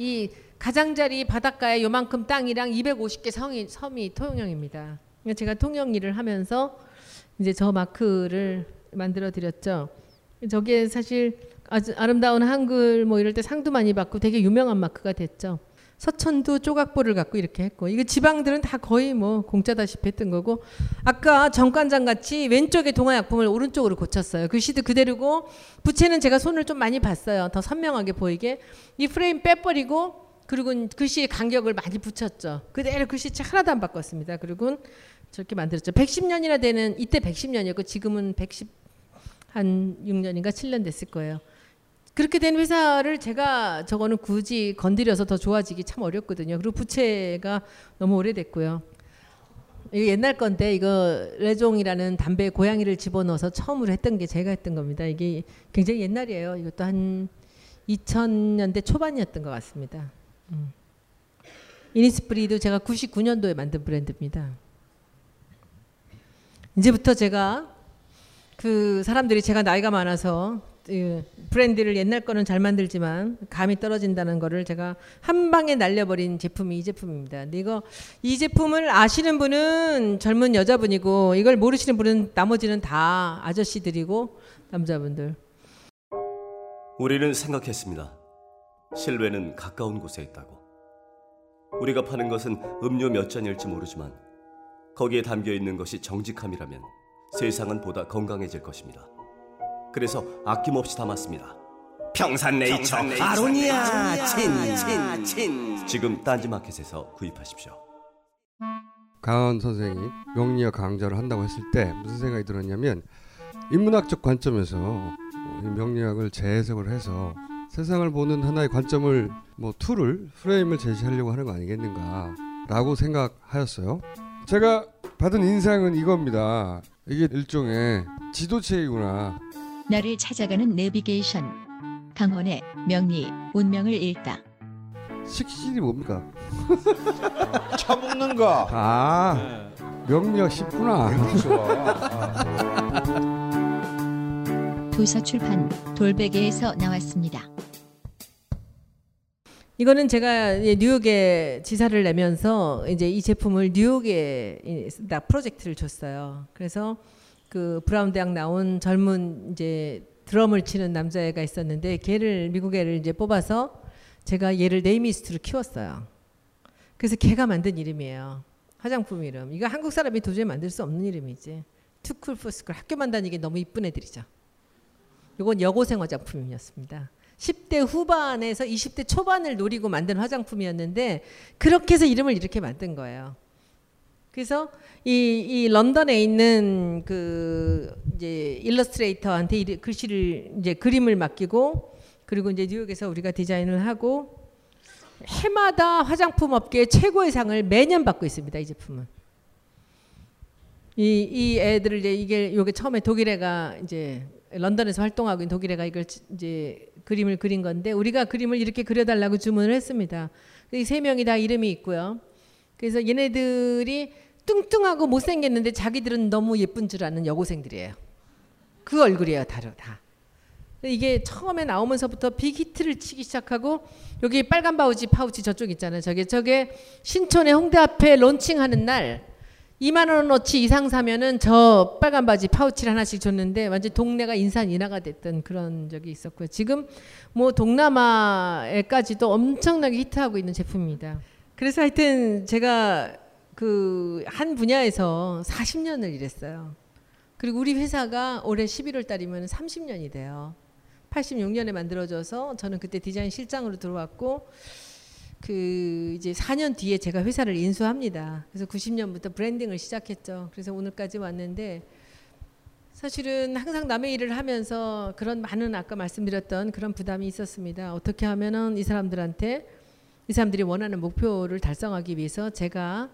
바- 이 가장자리 바닷가에 요만큼 땅이랑 250개 성이 섬이 통영입니다. 그러니까 제가 통영 일을 하면서 이제 저 마크를 만들어 드렸죠. 저게 사실 아주 아름다운 한글 뭐 이럴 때 상도 많이 받고 되게 유명한 마크가 됐죠. 서천도 조각보를 갖고 이렇게 했고 이거 지방들은 다 거의 뭐 공짜다시피 했던 거고 아까 정관장 같이 왼쪽에 동화약품을 오른쪽으로 고쳤어요. 글씨도 그대로고 부채는 제가 손을 좀 많이 봤어요. 더 선명하게 보이게 이 프레임 빼버리고 그리고 글씨의 간격을 많이 붙였죠. 그대로 글씨체 하나도 안 바꿨습니다. 그리고 저렇게 만들었죠. 110년이나 되는 이때 110년이었고 지금은 110 한 6년인가 7년 됐을 거예요. 그렇게 된 회사를 제가 저거는 굳이 건드려서 더 좋아지기 참 어렵거든요. 그리고 부채가 너무 오래됐고요. 이거 옛날 건데 이거 레종이라는 담배 고양이를 집어넣어서 처음으로 했던 게 제가 했던 겁니다. 이게 굉장히 옛날이에요. 이것도 한 2000년대 초반이었던 것 같습니다. 음. 이니스프리도 제가 99년도에 만든 브랜드입니다. 이제부터 제가 그 사람들이 제가 나이가 많아서 그 브랜드를 옛날 거는 잘 만들지만 감이 떨어진다는 거를 제가 한 방에 날려버린 제품이 이 제품입니다. 근데 이거 이 제품을 아시는 분은 젊은 여자분이고 이걸 모르시는 분은 나머지는 다 아저씨들이고 남자분들. 우리는 생각했습니다. 실외는 가까운 곳에 있다고. 우리가 파는 것은 음료 몇 잔일지 모르지만 거기에 담겨 있는 것이 정직함이라면 세상은 보다 건강해질 것입니다. 그래서 아낌없이 담았습니다. 평산네이처, 아로니아 친 친친 지금 딴지마켓에서 구입하십시오. 강원 선생이 명리학 강좌를 한다고 했을 때 무슨 생각이 들었냐면 인문학적 관점에서 명리학을 재해석을 해서 세상을 보는 하나의 관점을 뭐 tool을 프레임을 제시하려고 하는 거 아니겠는가라고 생각하였어요. 제가 받은 인상은 이겁니다. 이게 일종의 지도책이구나. 나를 찾아가는 내비게이션. 강헌의 명리 운명을 읽다. 식신이 뭡니까? 처먹는 거. 아 명리학 쉽구나. 도서 출판 돌베개에서 나왔습니다. 이거는 제가 뉴욕에 지사를 내면서 이제 이 제품을 뉴욕에 프로젝트를 줬어요. 그래서 그 브라운 대학 나온 젊은 이제 드럼을 치는 남자애가 있었는데 걔를 미국 애를 이제 뽑아서 제가 얘를 namist로 키웠어요. 그래서 걔가 만든 이름이에요. 화장품 이름. 이거 한국 사람이 도저히 만들 수 없는 이름이지. Too Cool for School 학교만 다니기 너무 이쁜 애들이죠. 이건 여고생 화장품이었습니다. 10대 후반에서 20대 초반을 노리고 만든 화장품이었는데 그렇게 해서 이름을 이렇게 만든 거예요. 그래서 이, 이 런던에 있는 그 이제 일러스트레이터한테 이 글씨를 이제 그림을 맡기고 그리고 이제 뉴욕에서 우리가 디자인을 하고 해마다 화장품 업계 최고의 상을 매년 받고 있습니다. 이 제품은. 이, 이 애들을 이제 이게 요게 처음에 독일애가 이제 런던에서 활동하고 있는 독일애가 이걸 지- 이제 그림을 그린 건데 우리가 그림을 이렇게 그려달라고 주문을 했습니다. 이 세 명이 다 이름이 있고요. 그래서 얘네들이 뚱뚱하고 못생겼는데 자기들은 너무 예쁜 줄 아는 여고생들이에요. 그 얼굴이에요, 다르 다. 이게 처음에 나오면서부터 big hit를 치기 시작하고 여기 빨간 파우치 파우치 저쪽 있잖아요. 저게 저게 신촌의 홍대 앞에 론칭하는 날 2만 원어치 이상 사면은 저 빨간 바지 파우치를 하나씩 줬는데 완전 동네가 인산인해가 됐던 그런 적이 있었고요. 지금 뭐 동남아에까지도 엄청나게 히트하고 있는 제품입니다. 그래서 하여튼 제가 그 한 분야에서 40년을 일했어요. 그리고 우리 회사가 올해 11월 달이면 30년이 돼요. 86년에 만들어져서 저는 그때 디자인 실장으로 들어왔고 그 이제 4년 뒤에 제가 회사를 인수합니다. 그래서 90년부터 브랜딩을 시작했죠. 그래서 오늘까지 왔는데 사실은 항상 남의 일을 하면서 그런 많은 아까 말씀드렸던 그런 부담이 있었습니다. 어떻게 하면은 이 사람들한테 이 사람들이 원하는 목표를 달성하기 위해서 제가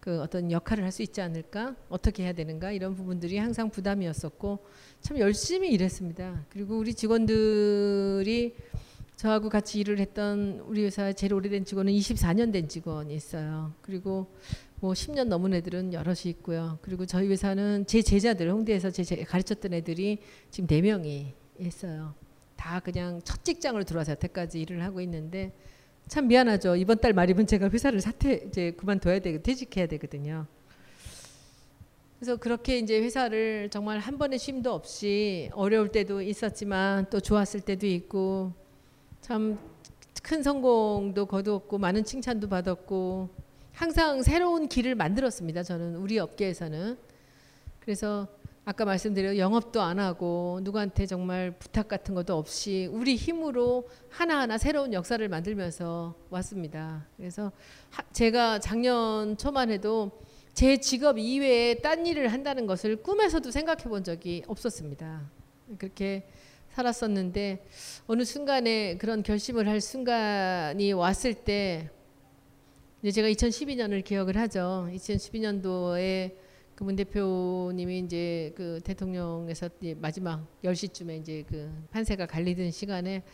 그 어떤 역할을 할 수 있지 않을까? 어떻게 해야 되는가? 이런 부분들이 항상 부담이었었고 참 열심히 일했습니다. 그리고 우리 직원들이 저하고 같이 일을 했던 우리 회사 제일 오래된 직원은 24년 된 직원이 있어요. 그리고 뭐 10년 넘은 애들은 여럿이 있고요. 그리고 저희 회사는 제 제자들 홍대에서 제 제- 가르쳤던 애들이 지금 4명이 있어요. 다 그냥 첫 직장으로 들어와서 여태까지 일을 하고 있는데 참 미안하죠. 이번 달 말이면 제가 회사를 사퇴 이제 그만둬야 되고 퇴직해야 되거든요. 그래서 그렇게 이제 회사를 정말 한 번의 쉼도 없이 어려울 때도 있었지만 또 좋았을 때도 있고 참 큰 성공도 거두었고 많은 칭찬도 받았고 항상 새로운 길을 만들었습니다. 저는 우리 업계에서는 그래서 아까 말씀드린 영업도 안 하고 누구한테 정말 부탁 같은 것도 없이 우리 힘으로 하나하나 새로운 역사를 만들면서 왔습니다. 그래서 하, 제가 작년 초만 해도 제 직업 이외에 딴 일을 한다는 것을 꿈에서도 생각해 본 적이 없었습니다. 그렇게 살았었는데 어느 순간에 그런 결심을 할 순간이 왔을 때 이제 제가 2012년을 기억을 하죠. 2012년도에 그 문 대표님이 이제 그 대통령에서 이제 마지막 10시쯤에 이제 그 판세가 갈리던 시간에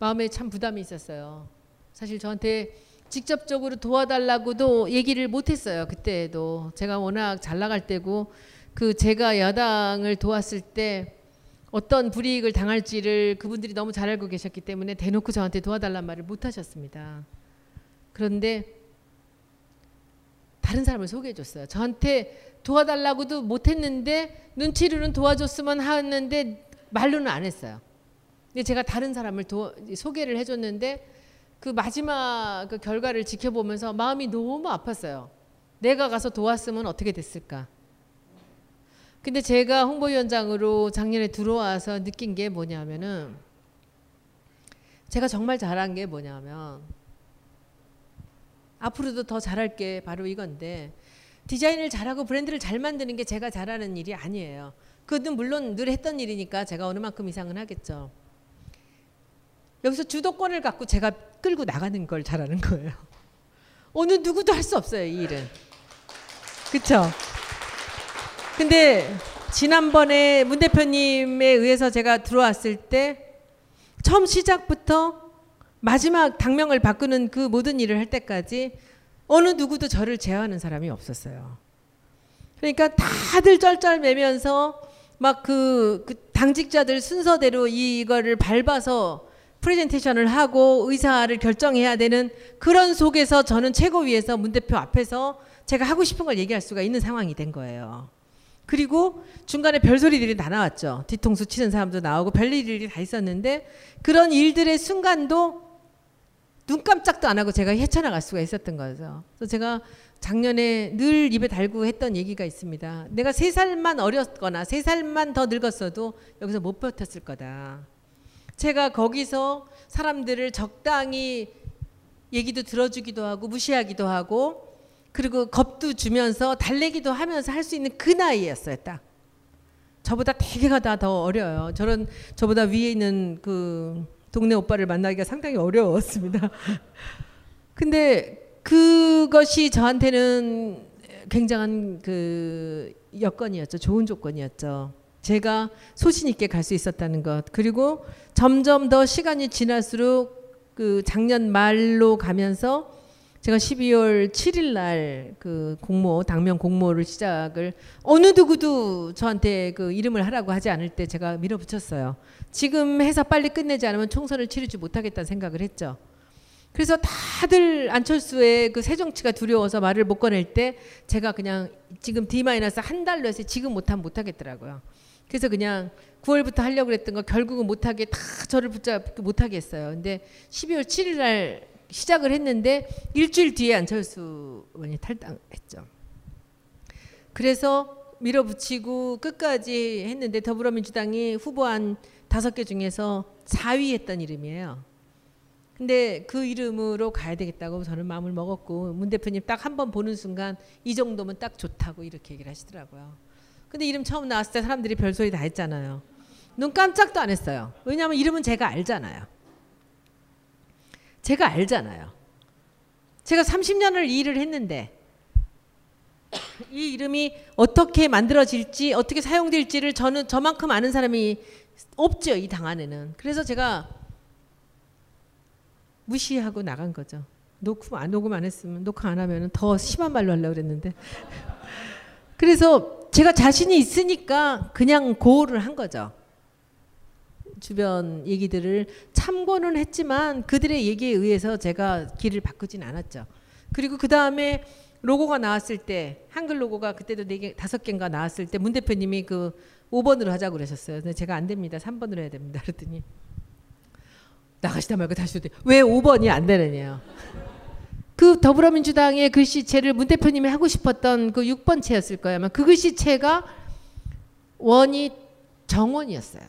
마음에 참 부담이 있었어요. 사실 저한테 직접적으로 도와달라고도 얘기를 못했어요. 그때도 제가 워낙 잘 나갈 때고 그 제가 야당을 도왔을 때 어떤 불이익을 당할지를 그분들이 너무 잘 알고 계셨기 때문에 대놓고 저한테 도와달란 말을 못 하셨습니다. 그런데 다른 사람을 소개해 줬어요. 저한테 도와달라고도 못했는데 눈치로는 도와줬으면 하는데 말로는 안 했어요. 근데 제가 다른 사람을 도, 소개를 해줬는데 그 마지막 그 결과를 지켜보면서 마음이 너무 아팠어요. 내가 가서 도왔으면 어떻게 됐을까? 근데 제가 홍보위원장으로 작년에 들어와서 느낀 게 뭐냐면은 제가 정말 잘한 게 뭐냐면 앞으로도 더 잘할 게 바로 이건데 디자인을 잘하고 브랜드를 잘 만드는 게 제가 잘하는 일이 아니에요. 그건 물론 늘 했던 일이니까 제가 어느 만큼 이상은 하겠죠. 여기서 주도권을 갖고 제가 끌고 나가는 걸 잘하는 거예요. 어느 누구도 할 수 없어요, 이 일은. 그쵸? 근데 지난번에 문 대표님에 의해서 제가 들어왔을 때 처음 시작부터 마지막 당명을 바꾸는 그 모든 일을 할 때까지 어느 누구도 저를 제어하는 사람이 없었어요. 그러니까 다들 쩔쩔매면서 막그 그 당직자들 순서대로 이거를 밟아서 프레젠테이션을 하고 의사를 결정해야 되는 그런 속에서 저는 최고위에서 문 대표 앞에서 제가 하고 싶은 걸 얘기할 수가 있는 상황이 된 거예요. 그리고 중간에 별소리들이 다 나왔죠. 뒤통수 치는 사람도 나오고 별일들이 다 있었는데 그런 일들의 순간도 눈 깜짝도 안 하고 제가 헤쳐나갈 수가 있었던 거죠. 그래서 제가 작년에 늘 입에 달고 했던 얘기가 있습니다. 내가 세 살만 어렸거나 세 살만 더 늙었어도 여기서 못 버텼을 거다. 제가 거기서 사람들을 적당히 얘기도 들어주기도 하고 무시하기도 하고 그리고 겁도 주면서 달래기도 하면서 할 수 있는 그 나이였어요, 딱. 저보다 대개가 다 더 어려요. 저런 저보다 위에 있는 그 동네 오빠를 만나기가 상당히 어려웠습니다. 근데 그것이 저한테는 굉장한 그 여건이었죠. 좋은 조건이었죠. 제가 소신 있게 갈 수 있었다는 것. 그리고 점점 더 시간이 지날수록 그 작년 말로 가면서 제가 12월 7일 날 그 공모 당면 공모를 시작을 어느 누구도 저한테 그 이름을 하라고 하지 않을 때 제가 밀어붙였어요. 지금 해서 빨리 끝내지 않으면 총선을 치르지 못하겠다는 생각을 했죠. 그래서 다들 안철수의 그 새 정치가 두려워서 말을 못 꺼낼 때 제가 그냥 지금 D-한 달로 해서 지금 못하면 못하겠더라고요. 그래서 그냥 9월부터 하려고 그랬던 거 결국은 못하게 다 저를 붙잡고 못하게 했어요. 근데 12월 7일 날 시작을 했는데 일주일 뒤에 안철수 의원이 탈당했죠. 그래서 밀어붙이고 끝까지 했는데 더불어민주당이 후보한 다섯 개 중에서 4위 했던 이름이에요. 근데 그 이름으로 가야 되겠다고 저는 마음을 먹었고 문 대표님 딱 한 번 보는 순간 이 정도면 딱 좋다고 이렇게 얘기를 하시더라고요. 근데 이름 처음 나왔을 때 사람들이 별소리 다 했잖아요. 눈 깜짝도 안 했어요. 왜냐하면 이름은 제가 알잖아요. 제가 알잖아요. 제가 30년을 이 일을 했는데 이 이름이 어떻게 만들어질지 어떻게 사용될지를 저는 저만큼 아는 사람이 없죠 이 당 안에는. 그래서 제가 무시하고 나간 거죠. 녹음 안 녹음 안 했으면 녹화 안 하면 더 심한 말로 하려고 그랬는데 그래서 제가 자신이 있으니까 그냥 고를 한 거죠. 주변 얘기들을 참고는 했지만 그들의 얘기에 의해서 제가 길을 바꾸진 않았죠. 그리고 그 다음에 로고가 나왔을 때 한글 로고가 그때도 네 개 다섯 개인가 나왔을 때 문 대표님이 그 5번으로 하자고 그러셨어요. 근데 제가 안 됩니다. 3번으로 해야 됩니다. 그랬더니 나가시다 말고 다시 오대. 왜 5번이 안 되느냐. 그 더불어민주당의 글씨체를 문 대표님이 하고 싶었던 그 6번 체였을 거예요. 아마 그 글씨체가 원이 정원이었어요.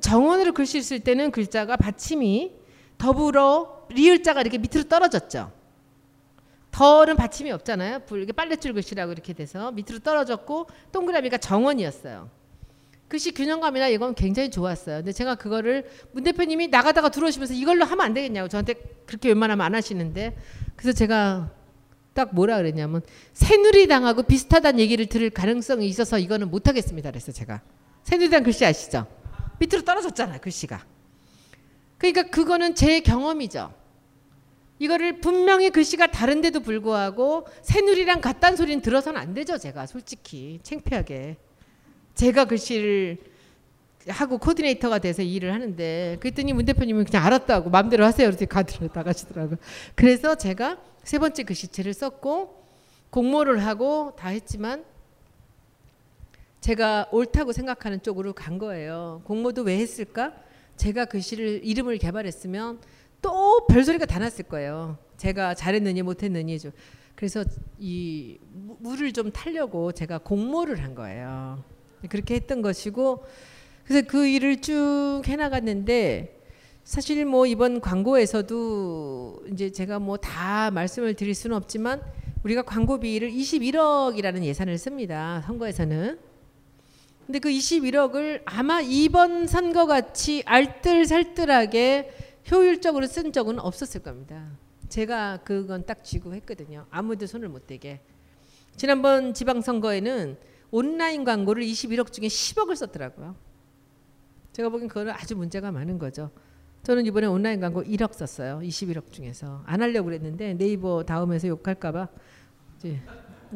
정원으로 글씨 쓸 때는 글자가 받침이 더불어 리을자가 이렇게 밑으로 떨어졌죠. 덜은 받침이 없잖아요. 이게 빨래줄 글씨라고 이렇게 돼서 밑으로 떨어졌고 동그라미가 정원이었어요. 글씨 균형감이나 이건 굉장히 좋았어요. 근데 제가 그거를 문 대표님이 나가다가 들어오시면서 이걸로 하면 안 되겠냐고 저한테 그렇게 웬만하면 안 하시는데 그래서 제가 딱 뭐라 그랬냐면 새누리당하고 비슷하다는 얘기를 들을 가능성이 있어서 이거는 못 하겠습니다. 그래서 제가 새누리당 글씨 아시죠? 밑으로 떨어졌잖아요. 글씨가. 그러니까 그거는 제 경험이죠. 이거를 분명히 글씨가 다른데도 불구하고 새누리랑 같다는 소리는 들어서는 안 되죠. 제가 솔직히 창피하게. 제가 글씨를 하고 코디네이터가 돼서 일을 하는데 그랬더니 문 대표님은 그냥 알았다고 마음대로 하세요 이렇게 가들어 나가시더라고요. 그래서 제가 세 번째 글씨체를 썼고 공모를 하고 다 했지만 제가 옳다고 생각하는 쪽으로 간 거예요. 공모도 왜 했을까? 제가 글씨를 이름을 개발했으면 또 별소리가 다 났을 거예요. 제가 잘했느니 못했느니 좀 그래서 이 물을 좀 타려고 제가 공모를 한 거예요. 그렇게 했던 것이고 그래서 그 일을 쭉 해나갔는데 사실 뭐 이번 광고에서도 이제 제가 뭐 다 말씀을 드릴 수는 없지만 우리가 광고비를 21억이라는 예산을 씁니다. 선거에서는. 근데 그 21억을 아마 이번 선거 같이 알뜰살뜰하게 효율적으로 쓴 적은 없었을 겁니다. 제가 그건 딱 쥐고 했거든요. 아무도 손을 못 대게. 지난번 지방선거에는 온라인 광고를 21억 중에 10억을 썼더라고요. 제가 보기엔 그거는 아주 문제가 많은 거죠. 저는 이번에 온라인 광고 1억 썼어요. 21억 중에서 안 하려고 그랬는데 네이버 다음에서 욕할까봐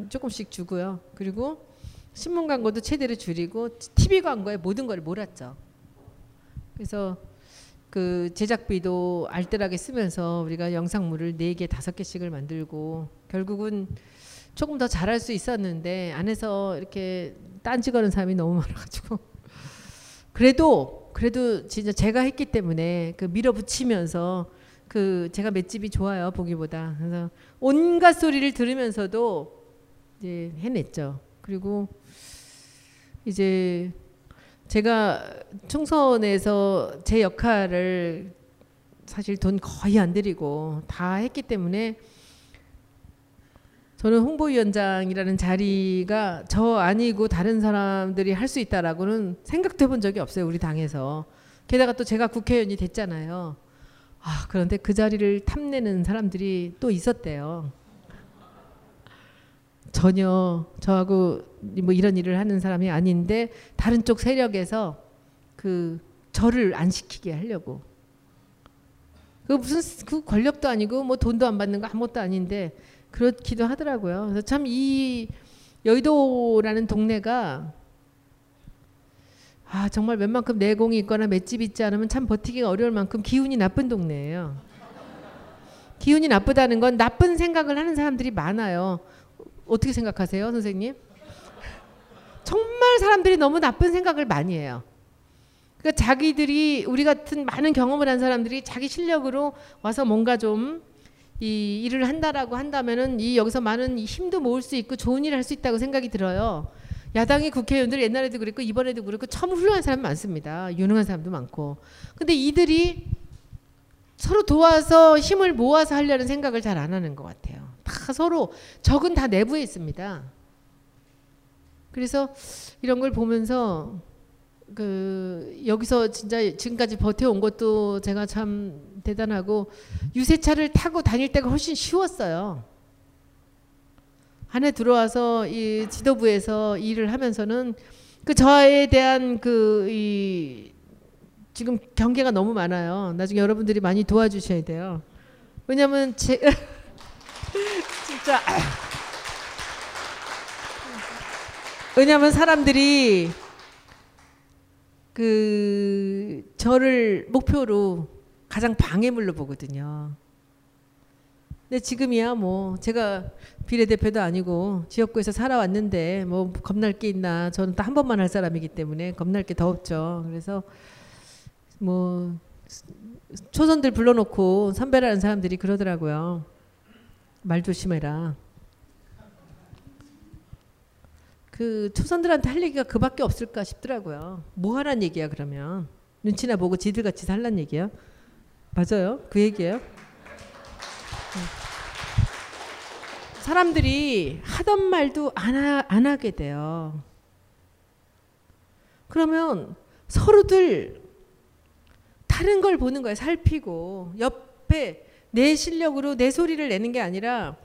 조금씩 주고요. 그리고 신문 광고도 최대로 줄이고 TV 광고에 모든 걸 몰았죠. 그래서 그 제작비도 알뜰하게 쓰면서 우리가 영상물을 4개, 5개씩을 만들고 결국은 조금 더 잘할 수 있었는데 안에서 이렇게 딴지 거는 사람이 너무 많아가지고. 그래도 그래도 진짜 제가 했기 때문에 그 밀어붙이면서 그 제가 맷집이 좋아요 보기보다. 그래서 온갖 소리를 들으면서도 이제 해냈죠. 그리고 이제 제가 총선에서 제 역할을 사실 돈 거의 안 들이고 다 했기 때문에 저는 홍보위원장이라는 자리가 저 아니고 다른 사람들이 할 수 있다라고는 생각도 해본 적이 없어요 우리 당에서. 게다가 또 제가 국회의원이 됐잖아요. 아 그런데 그 자리를 탐내는 사람들이 또 있었대요 전혀 저하고 뭐 이런 일을 하는 사람이 아닌데 다른 쪽 세력에서 그 저를 안 시키게 하려고 그 무슨 그 권력도 아니고 뭐 돈도 안 받는 거 아무것도 아닌데 그렇기도 하더라고요. 그래서 참 이 여의도라는 동네가 아 정말 웬만큼 내공이 있거나 맷집이 있지 않으면 참 버티기가 어려울 만큼 기운이 나쁜 동네예요. 기운이 나쁘다는 건 나쁜 생각을 하는 사람들이 많아요. 어떻게 생각하세요, 선생님? 정말 사람들이 너무 나쁜 생각을 많이 해요. 그러니까 자기들이 우리 같은 많은 경험을 한 사람들이 자기 실력으로 와서 뭔가 좀 이 일을 한다라고 한다면은 이 여기서 많은 힘도 모을 수 있고 좋은 일을 할 수 있다고 생각이 들어요. 야당의 국회의원들 옛날에도 그랬고 이번에도 그렇고 참 훌륭한 사람 많습니다. 유능한 사람도 많고. 근데 이들이 서로 도와서 힘을 모아서 하려는 생각을 잘 안 하는 것 같아요. 다 서로 적은 다 내부에 있습니다. 그래서 이런 걸 보면서 그 여기서 진짜 지금까지 버텨온 것도 제가 참 대단하고 유세차를 타고 다닐 때가 훨씬 쉬웠어요. 안에 들어와서 이 지도부에서 일을 하면서는 그 저에 대한 그 이 지금 경계가 너무 많아요. 나중에 여러분들이 많이 도와주셔야 돼요. 왜냐면 제 진짜 왜냐면 사람들이 그 저를 목표로 가장 방해물로 보거든요. 근데 지금이야 뭐 제가 비례대표도 아니고 지역구에서 살아왔는데 뭐 겁날 게 있나 저는 또 한 번만 할 사람이기 때문에 겁날 게 더 없죠. 그래서 뭐 초선들 불러놓고 선배라는 사람들이 그러더라고요. 말 조심해라. 그 초선들한테 할 얘기가 그밖에 없을까 싶더라고요. 뭐 하란 얘기야 그러면 눈치나 보고 지들 같이 살란 얘기야. 맞아요. 그 얘기예요. 사람들이 하던 말도 안, 하, 안 하게 돼요. 그러면 서로들 다른 걸 보는 거예요. 살피고 옆에 내 실력으로 내 소리를 내는 게 아니라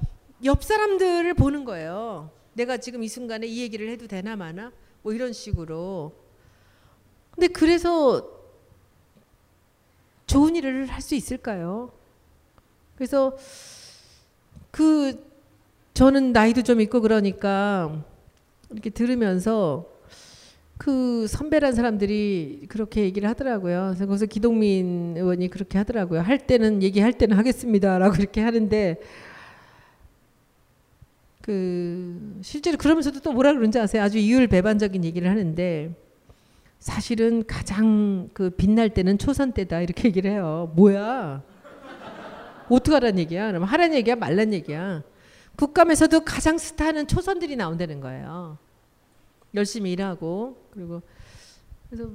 옆 사람들을 보는 거예요. 내가 지금 이 순간에 이 얘기를 해도 되나 마나 뭐 이런 식으로. 근데 그래서 좋은 일을 할 수 있을까요? 그래서 그 저는 나이도 좀 있고 그러니까 이렇게 들으면서 그 선배란 사람들이 그렇게 얘기를 하더라고요. 그래서 거기서 기동민 의원이 그렇게 하더라고요. 할 때는 얘기할 때는 하겠습니다라고 이렇게 하는데 그 실제로 그러면서도 또 뭐라 그런지 아세요? 아주 이율배반적인 얘기를 하는데 사실은 가장 그 빛날 때는 초선 때다 이렇게 얘기를 해요. 뭐야? 어떡하란 얘기야? 그럼 하란 얘기야 말란 얘기야? 국감에서도 가장 스타는 초선들이 나온다는 거예요. 열심히 일하고 그리고 그래서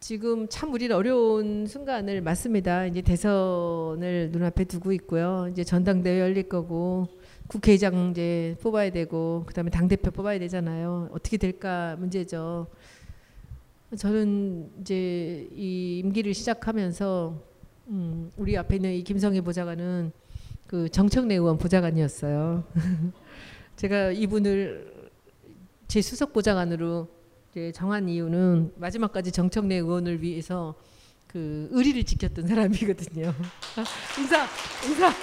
지금 참 우리는 어려운 순간을 맞습니다. 이제 대선을 눈앞에 두고 있고요. 이제 전당대회 열릴 거고 국회의장 이제 뽑아야 되고 그다음에 당 대표 뽑아야 되잖아요. 어떻게 될까 문제죠. 저는 이제 이 임기를 시작하면서 음, 우리 앞에 있는 이 김성희 보좌관은 그 정청래 의원 보좌관이었어요. 제가 이분을 제 수석 보좌관으로 정한 이유는 마지막까지 정청래 의원을 위해서 그 의리를 지켰던 사람이거든요. 인사, 인사.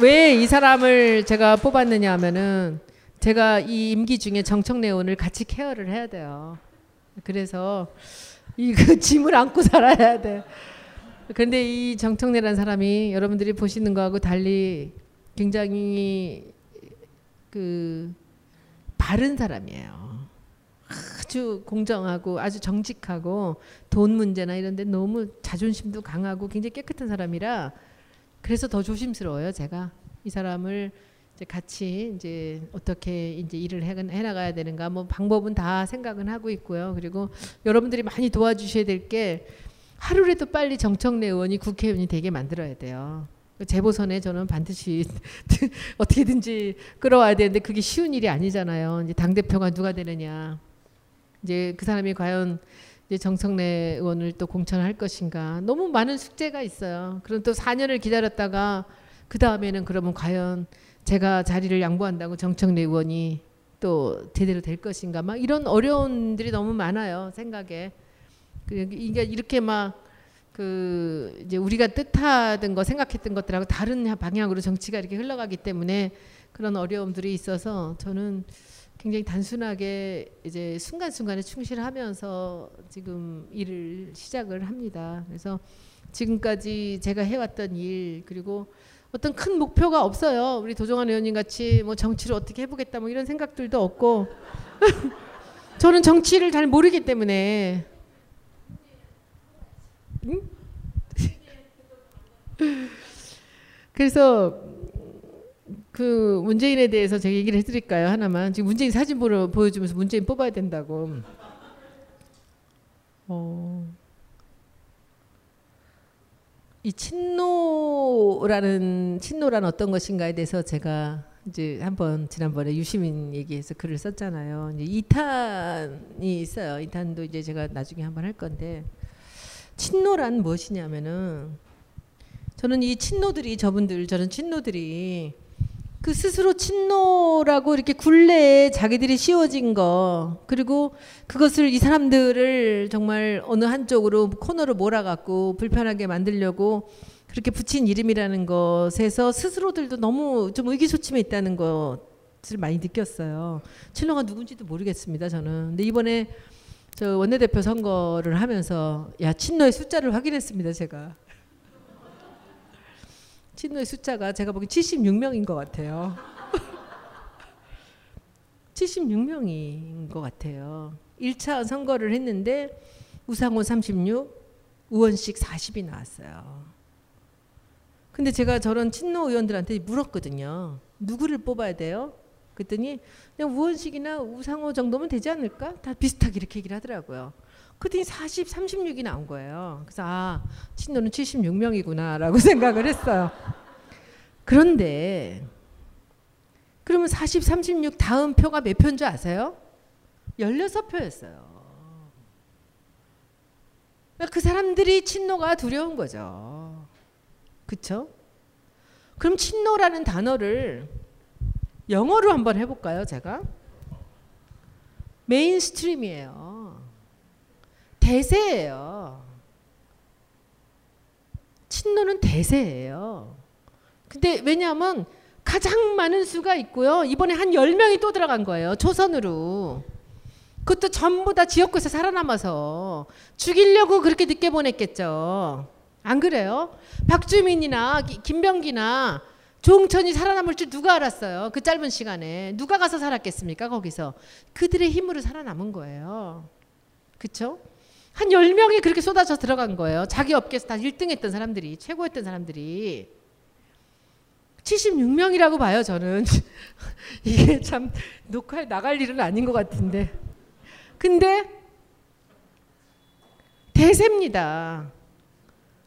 왜 이 사람을 제가 뽑았느냐 하면은 제가 이 임기 중에 정청래 의원을 같이 케어를 해야 돼요. 그래서 이그 짐을 안고 살아야 돼. 그런데 이 정청래라는 사람이 여러분들이 보시는 거하고 달리 굉장히 그 바른 사람이에요. 아주 공정하고 아주 정직하고 돈 문제나 이런 데 너무 자존심도 강하고 굉장히 깨끗한 사람이라 그래서 더 조심스러워요, 제가. 이 사람을 이제 같이 이제 어떻게 이제 일을 해, 해 나가야 되는가 뭐 방법은 다 생각은 하고 있고요. 그리고 여러분들이 많이 도와주셔야 될 게 하루라도 빨리 정청래 의원이 국회의원이 되게 만들어야 돼요. 재보선에 저는 반드시 어떻게든지 끌어와야 되는데 그게 쉬운 일이 아니잖아요. 이제 당 대표가 누가 되느냐. 이제 그 사람이 과연 이제 정청래 의원을 또 공천할 것인가. 너무 많은 숙제가 있어요. 그럼 또 4년을 기다렸다가 그 다음에는 그러면 과연 제가 자리를 양보한다고 정청래 의원이 또 제대로 될 것인가. 막 이런 어려움들이 너무 많아요. 생각에. 이게 이렇게 막 그 이제 우리가 뜻하던 거 생각했던 것들하고 다른 방향으로 정치가 이렇게 흘러가기 때문에 그런 어려움들이 있어서 저는 굉장히 단순하게 이제 순간순간에 충실하면서 지금 일을 시작을 합니다. 그래서 지금까지 제가 해왔던 일 그리고 어떤 큰 목표가 없어요. 우리 도종환 의원님 같이 뭐 정치를 어떻게 해보겠다 뭐 이런 생각들도 없고 저는 정치를 잘 모르기 때문에 응? 그래서 그 문재인에 대해서 제가 얘기를 해드릴까요 하나만 지금 문재인 사진 보러 보여주면서 문재인 뽑아야 된다고. 어. 이 친노라는 친노란 어떤 것인가에 대해서 제가 이제 한번 지난번에 유시민 얘기해서 글을 썼잖아요. 이제 2탄이 있어요. 2탄도 이제 제가 나중에 한번 할 건데 친노란 무엇이냐면은 저는 이 친노들이 저분들 저는 친노들이 그 스스로 친노라고 이렇게 굴레에 자기들이 씌워진 거 그리고 그것을 이 사람들을 정말 어느 한쪽으로 코너로 몰아갖고 불편하게 만들려고 그렇게 붙인 이름이라는 것에서 스스로들도 너무 좀 의기소침해 있다는 거 것을 많이 느꼈어요. 친노가 누군지도 모르겠습니다. 저는. 근데 이번에 저 원내대표 선거를 하면서 야 친노의 숫자를 확인했습니다. 제가 친노의 숫자가 제가 보기 76명인 것 같아요. 76명인 것 같아요. 1차 선거를 했는데 우상호 36, 우원식 40이 나왔어요. 근데 제가 저런 친노 의원들한테 물었거든요. 누구를 뽑아야 돼요? 그랬더니 그냥 우원식이나 우상호 정도면 되지 않을까? 다 비슷하게 이렇게 얘기를 하더라고요. 그랬더니 40, 36이 나온 거예요. 그래서 아 친노는 76명이구나라고 생각을 했어요. 그런데 그러면 40, 36 다음 표가 몇 표인 줄 아세요? 16표였어요. 그 사람들이 친노가 두려운 거죠. 그쵸? 그럼 친노라는 단어를 영어로 한번 해볼까요, 제가? Mainstream이에요. 대세예요. 친노는 대세예요. 근데 왜냐하면 가장 많은 수가 있고요. 이번에 한 10명이 또 들어간 거예요. 초선으로. 그것도 전부 다 지역구에서 살아남아서 죽이려고 그렇게 늦게 보냈겠죠. 안 그래요? 박주민이나 김병기나 조홍천이 살아남을 줄 누가 알았어요? 그 짧은 시간에 누가 가서 살았겠습니까? 거기서 그들의 힘으로 살아남은 거예요. 그렇죠? 한 10명이 그렇게 쏟아져 들어간 거예요. 자기 업계에서 다 1등 했던 사람들이 최고였던 사람들이 76명이라고 봐요, 저는. 이게 참 녹화에 나갈 일은 아닌 것 같은데. 근데 대세입니다.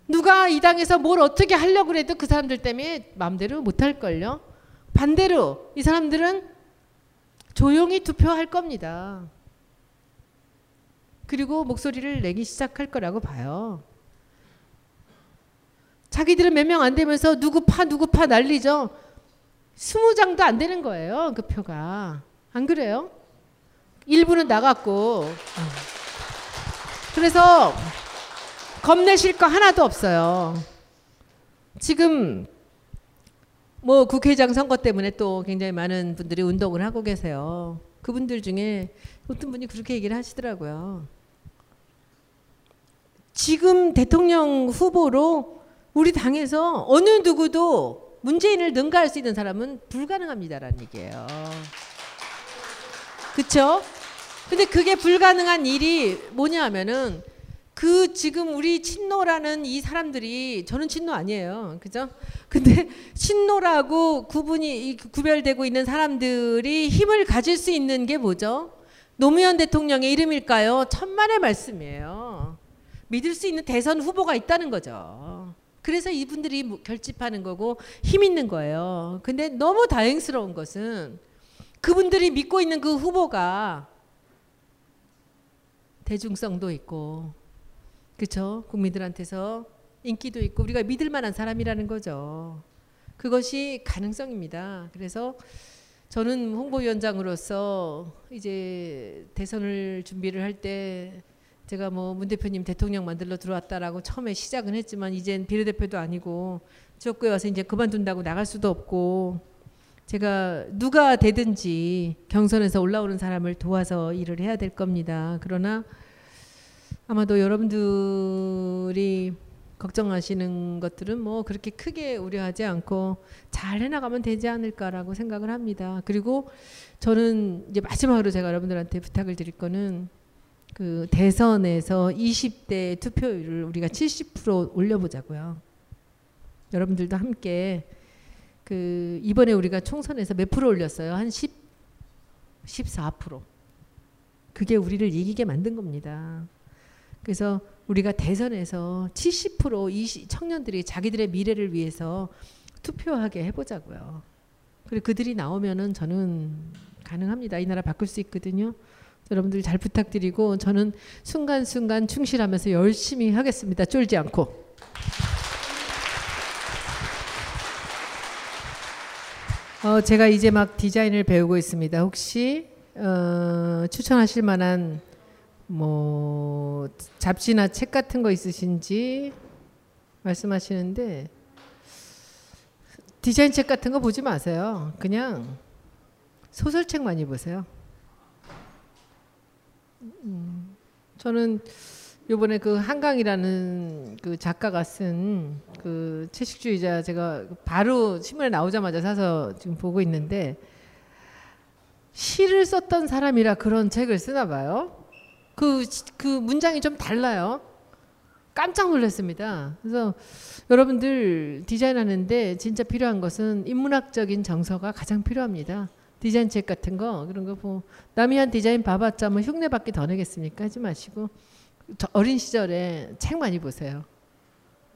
누가 이 당에서 뭘 어떻게 하려고 해도 그 사람들 때문에 마음대로 못할 걸요. 반대로 이 사람들은 조용히 투표할 겁니다. 그리고 목소리를 내기 시작할 거라고 봐요. 자기들은 몇 명 안 되면서 누구 파 누구 파 난리죠. 스무 장도 안 되는 거예요. 그 표가. 안 그래요? 일부는 나갔고. 그래서 겁내실 거 하나도 없어요. 지금 뭐 국회의장 선거 때문에 또 굉장히 많은 분들이 운동을 하고 계세요. 그분들 중에 어떤 분이 그렇게 얘기를 하시더라고요. 지금 대통령 후보로 우리 당에서 어느 누구도 문재인을 능가할 수 있는 사람은 불가능합니다라는 얘기예요. 그렇죠? 근데 그게 불가능한 일이 뭐냐 하면은 그 지금 우리 친노라는 이 사람들이 저는 친노 아니에요. 그죠? 근데 친노라고 구분이 구별되고 있는 사람들이 힘을 가질 수 있는 게 뭐죠? 노무현 대통령의 이름일까요? 천만의 말씀이에요. 믿을 수 있는 대선 후보가 있다는 거죠. 그래서 이분들이 결집하는 거고 힘 있는 거예요. 근데 너무 다행스러운 것은 그분들이 믿고 있는 그 후보가 대중성도 있고 그렇죠? 국민들한테서 인기도 있고 우리가 믿을 만한 사람이라는 거죠. 그것이 가능성입니다. 그래서 저는 홍보위원장으로서 이제 대선을 준비를 할 때 제가 뭐 문 대표님 대통령 만들러 들어왔다라고 처음에 시작은 했지만 이젠 비례대표도 아니고 지역구에 와서 이제 그만둔다고 나갈 수도 없고 제가 누가 되든지 경선에서 올라오는 사람을 도와서 일을 해야 될 겁니다. 그러나 아마도 여러분들이 걱정하시는 것들은 뭐 그렇게 크게 우려하지 않고 잘 해나가면 되지 않을까라고 생각을 합니다. 그리고 저는 이제 마지막으로 제가 여러분들한테 부탁을 드릴 거는 그 대선에서 20대 투표율을 우리가 70% 올려보자고요. 여러분들도 함께 그 이번에 우리가 총선에서 몇 프로 올렸어요? 한 10, 14%. 그게 우리를 이기게 만든 겁니다. 그래서 우리가 대선에서 70% 20, 청년들이 자기들의 미래를 위해서 투표하게 해보자고요. 그리고 그들이 나오면은 저는 가능합니다. 이 나라 바꿀 수 있거든요. 여러분들 잘 부탁드리고 저는 순간순간 충실하면서 열심히 하겠습니다. 쫄지 않고. 어, 제가 이제 막 디자인을 배우고 있습니다. 혹시 어, 추천하실 만한 뭐 잡지나 책 같은 거 있으신지 말씀하시는데 디자인 책 같은 거 보지 마세요. 그냥 소설책 많이 보세요. 음, 저는 요번에 그 한강이라는 그 작가가 쓴 그 채식주의자 제가 바로 신문에 나오자마자 사서 지금 보고 있는데 시를 썼던 사람이라 그런 책을 쓰나 봐요. 그, 그 문장이 좀 달라요. 깜짝 놀랐습니다. 그래서 여러분들 디자인하는데 진짜 필요한 것은 인문학적인 정서가 가장 필요합니다. 디자인 책 같은 거 그런 거뭐 남이 한 디자인 봐봤자 뭐 흉내 받기 더 내겠습니까? 하지 마시고 저 어린 시절에 책 많이 보세요.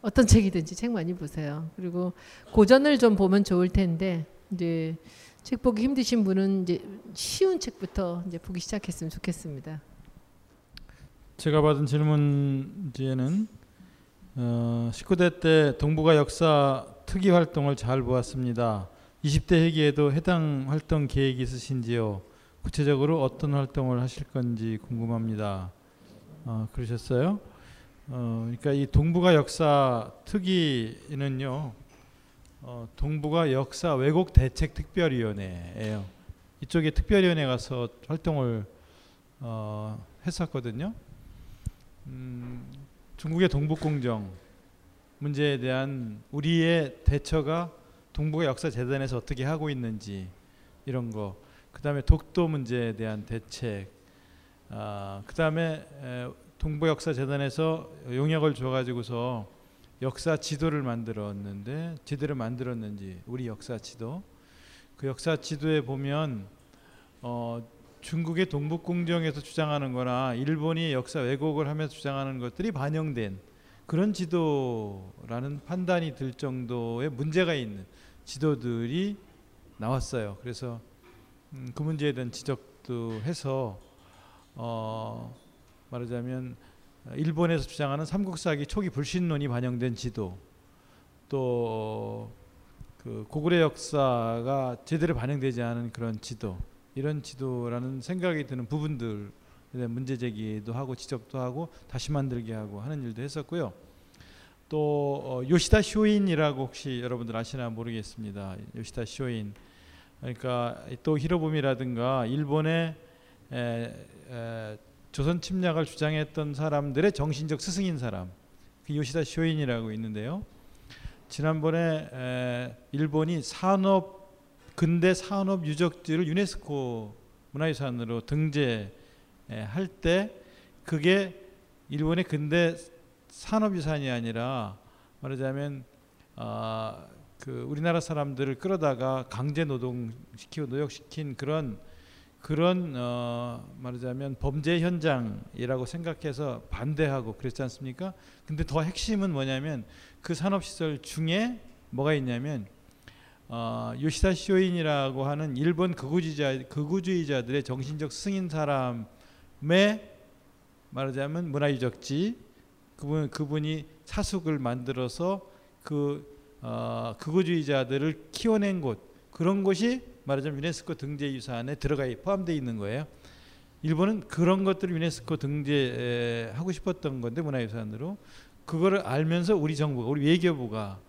어떤 책이든지 책 많이 보세요. 그리고 고전을 좀 보면 좋을 텐데 이제 책 보기 힘드신 분은 이제 쉬운 책부터 이제 보기 시작했으면 좋겠습니다. 제가 받은 질문지에는 어, 19대 때 동북아 역사 특위 활동을 잘 보았습니다. 20대 회기에도 해당 활동 계획이 있으신지요? 구체적으로 어떤 활동을 하실 건지 궁금합니다. 어, 그러셨어요? 어, 그러니까 이 동북아 역사 특위는요, 어, 동북아 역사 왜곡 대책 특별위원회예요. 이쪽에 특별위원회 가서 활동을 어, 했었거든요. 음, 중국의 동북공정 문제에 대한 우리의 대처가 동북아 역사 재단에서 어떻게 하고 있는지 이런 거. 그 다음에 독도 문제에 대한 대책. 아, 그 다음에 에, 동북아 역사 재단에서 용역을 줘 가지고서 역사 지도를 만들었는데 지도를 만들었는지 우리 역사 지도. 그 역사 지도에 보면 어 중국의 동북공정에서 주장하는 거나 일본이 역사 왜곡을 하면서 주장하는 것들이 반영된 그런 지도라는 판단이 들 정도의 문제가 있는 지도들이 나왔어요. 그래서 음, 그 문제에 대한 지적도 해서 어 말하자면 일본에서 주장하는 삼국사기 초기 불신론이 반영된 지도 또 그 고구려 역사가 제대로 반영되지 않은 그런 지도 이런 지도라는 생각이 드는 부분들 문제 제기도 하고 지적도 하고 다시 만들게 하고 하는 일도 했었고요. 또 어, 요시다 쇼인이라고 혹시 여러분들 아시나 모르겠습니다. 요시다 쇼인 그러니까 또 히로부미라든가 일본의 에, 에, 조선 침략을 주장했던 사람들의 정신적 스승인 사람 그 요시다 쇼인이라고 있는데요. 지난번에 에, 일본이 산업 근대 산업 유적지를 유네스코 문화유산으로 등재할 때 그게 일본의 근대 산업유산이 아니라 말하자면 어, 그 우리나라 사람들을 끌어다가 강제 노동시키고 노역시킨 그런 그런 어, 말하자면 범죄 현장이라고 생각해서 반대하고 그랬지 않습니까? 근데 더 핵심은 뭐냐면 그 산업시설 중에 뭐가 있냐면 어, 요시다 쇼인이라고 하는 일본 극우주의자 극우주의자들의 정신적 승인 사람의 말하자면 문화유적지 그분 그분이 사숙을 만들어서 그 어, 극우주의자들을 키워낸 곳 그런 곳이 말하자면 유네스코 등재 유산에 들어가 포함되어 있는 거예요. 일본은 그런 것들을 유네스코 등재하고 싶었던 건데 문화유산으로 그거를 알면서 우리 정부가 우리 외교부가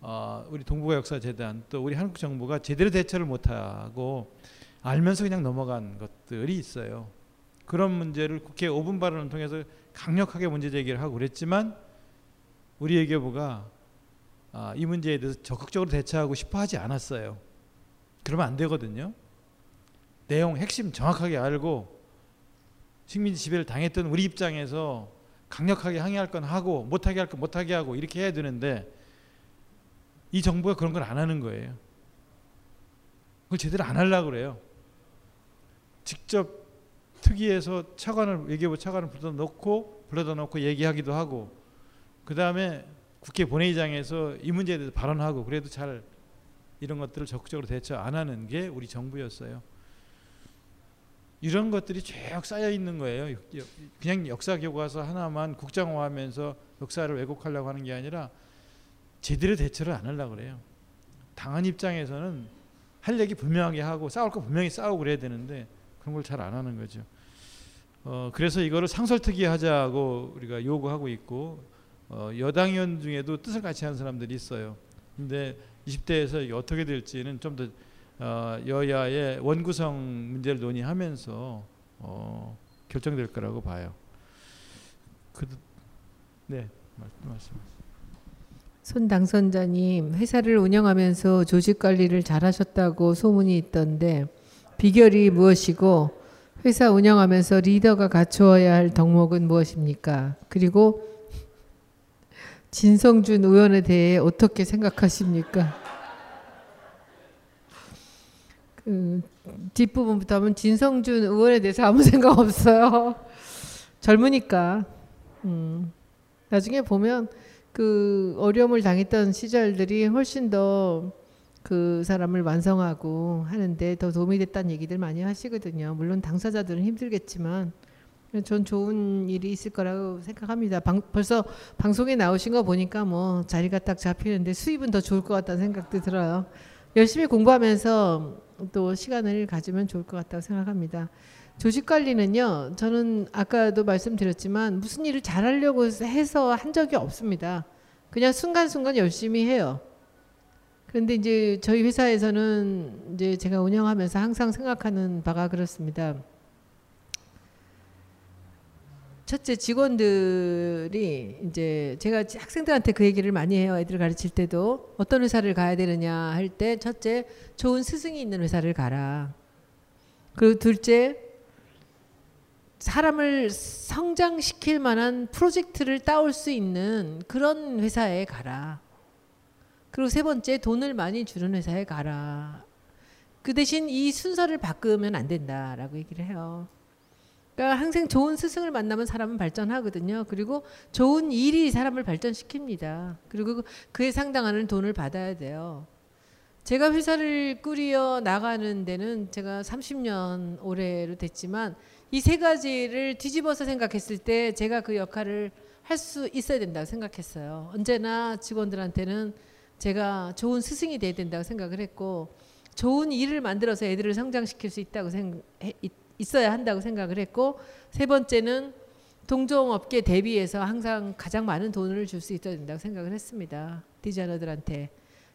어, 우리 동북아 역사 재단 또 우리 한국 정부가 제대로 대처를 못하고 알면서 그냥 넘어간 것들이 있어요. 그런 문제를 국회 5분 발언을 통해서 강력하게 문제 제기를 하고 그랬지만 우리 외교부가 아, 이 문제에 대해서 적극적으로 대처하고 싶어 하지 않았어요. 그러면 안 되거든요. 내용 핵심 정확하게 알고 식민지 지배를 당했던 우리 입장에서 강력하게 항의할 건 하고 못하게 할 건 못하게 하고 이렇게 해야 되는데 이 정부가 그런 걸 안 하는 거예요. 그걸 제대로 안 하려고 그래요. 직접 특위에서 차관을 외교부 차관을 불러다 놓고 불러다 놓고 얘기하기도 하고 그 다음에 국회 본회의장에서 이 문제에 대해서 발언하고 그래도 잘 이런 것들을 적극적으로 대처 안 하는 게 우리 정부였어요. 이런 것들이 쭉 쌓여 있는 거예요. 그냥 역사 교과서 하나만 국장화하면서 역사를 왜곡하려고 하는 게 아니라 제대로 대처를 안 하려고 그래요. 당한 입장에서는 할 얘기 분명하게 하고 싸울 거 분명히 싸우고 그래야 되는데 그런 걸 잘 안 하는 거죠. 어, 그래서 이거를 상설특위 하자고 우리가 요구하고 있고 어, 여당 의원 중에도 뜻을 같이 하는 사람들이 있어요. 근데 20대에서 어떻게 될지는 좀더 어, 여야의 원구성 문제를 논의하면서 어, 결정될 거라고 봐요. 그, 네, 말씀. 손 당선자님 회사를 운영하면서 조직 관리를 잘하셨다고 소문이 있던데 비결이 무엇이고 회사 운영하면서 리더가 갖추어야 할 덕목은 무엇입니까? 그리고 진성준 의원에 대해 어떻게 생각하십니까? 그 뒷부분부터 하면 진성준 의원에 대해서 아무 생각 없어요. 젊으니까. 음. 나중에 보면 그 어려움을 당했던 시절들이 훨씬 더 그 사람을 완성하고 하는데 더 도움이 됐다는 얘기들 많이 하시거든요. 물론 당사자들은 힘들겠지만 전 좋은 일이 있을 거라고 생각합니다. 방, 벌써 방송에 나오신 거 보니까 뭐 자리가 딱 잡히는데 수입은 더 좋을 것 같다는 생각도 들어요. 열심히 공부하면서 또 시간을 가지면 좋을 것 같다고 생각합니다. 조직 관리는요, 저는 아까도 말씀드렸지만 무슨 일을 잘하려고 해서 한 적이 없습니다. 그냥 순간순간 열심히 해요. 그런데 이제 저희 회사에서는 이제 제가 운영하면서 항상 생각하는 바가 그렇습니다. 첫째 직원들이 이제 제가 학생들한테 그 얘기를 많이 해요. 애들 가르칠 때도 어떤 회사를 가야 되느냐 할 때 첫째 좋은 스승이 있는 회사를 가라. 그리고 둘째 사람을 성장시킬 만한 프로젝트를 따올 수 있는 그런 회사에 가라. 그리고 세 번째 돈을 많이 주는 회사에 가라. 그 대신 이 순서를 바꾸면 안 된다라고 얘기를 해요. 그러니까 항상 좋은 스승을 만나면 사람은 발전하거든요. 그리고 좋은 일이 사람을 발전시킵니다. 그리고 그에 상당한 돈을 받아야 돼요. 제가 회사를 꾸려 나가는 데는 제가 30년 올해로 됐지만 이 세 가지를 뒤집어서 생각했을 때 제가 그 역할을 할 수 있어야 된다고 생각했어요. 언제나 직원들한테는 제가 좋은 스승이 돼야 된다고 생각을 했고 좋은 일을 만들어서 애들을 성장시킬 수 있다고 생각 있어야 한다고 생각을 했고 세 번째는 동종업계 대비해서 항상 가장 많은 돈을 줄 수 있어야 된다고 생각을 했습니다. 디자이너들한테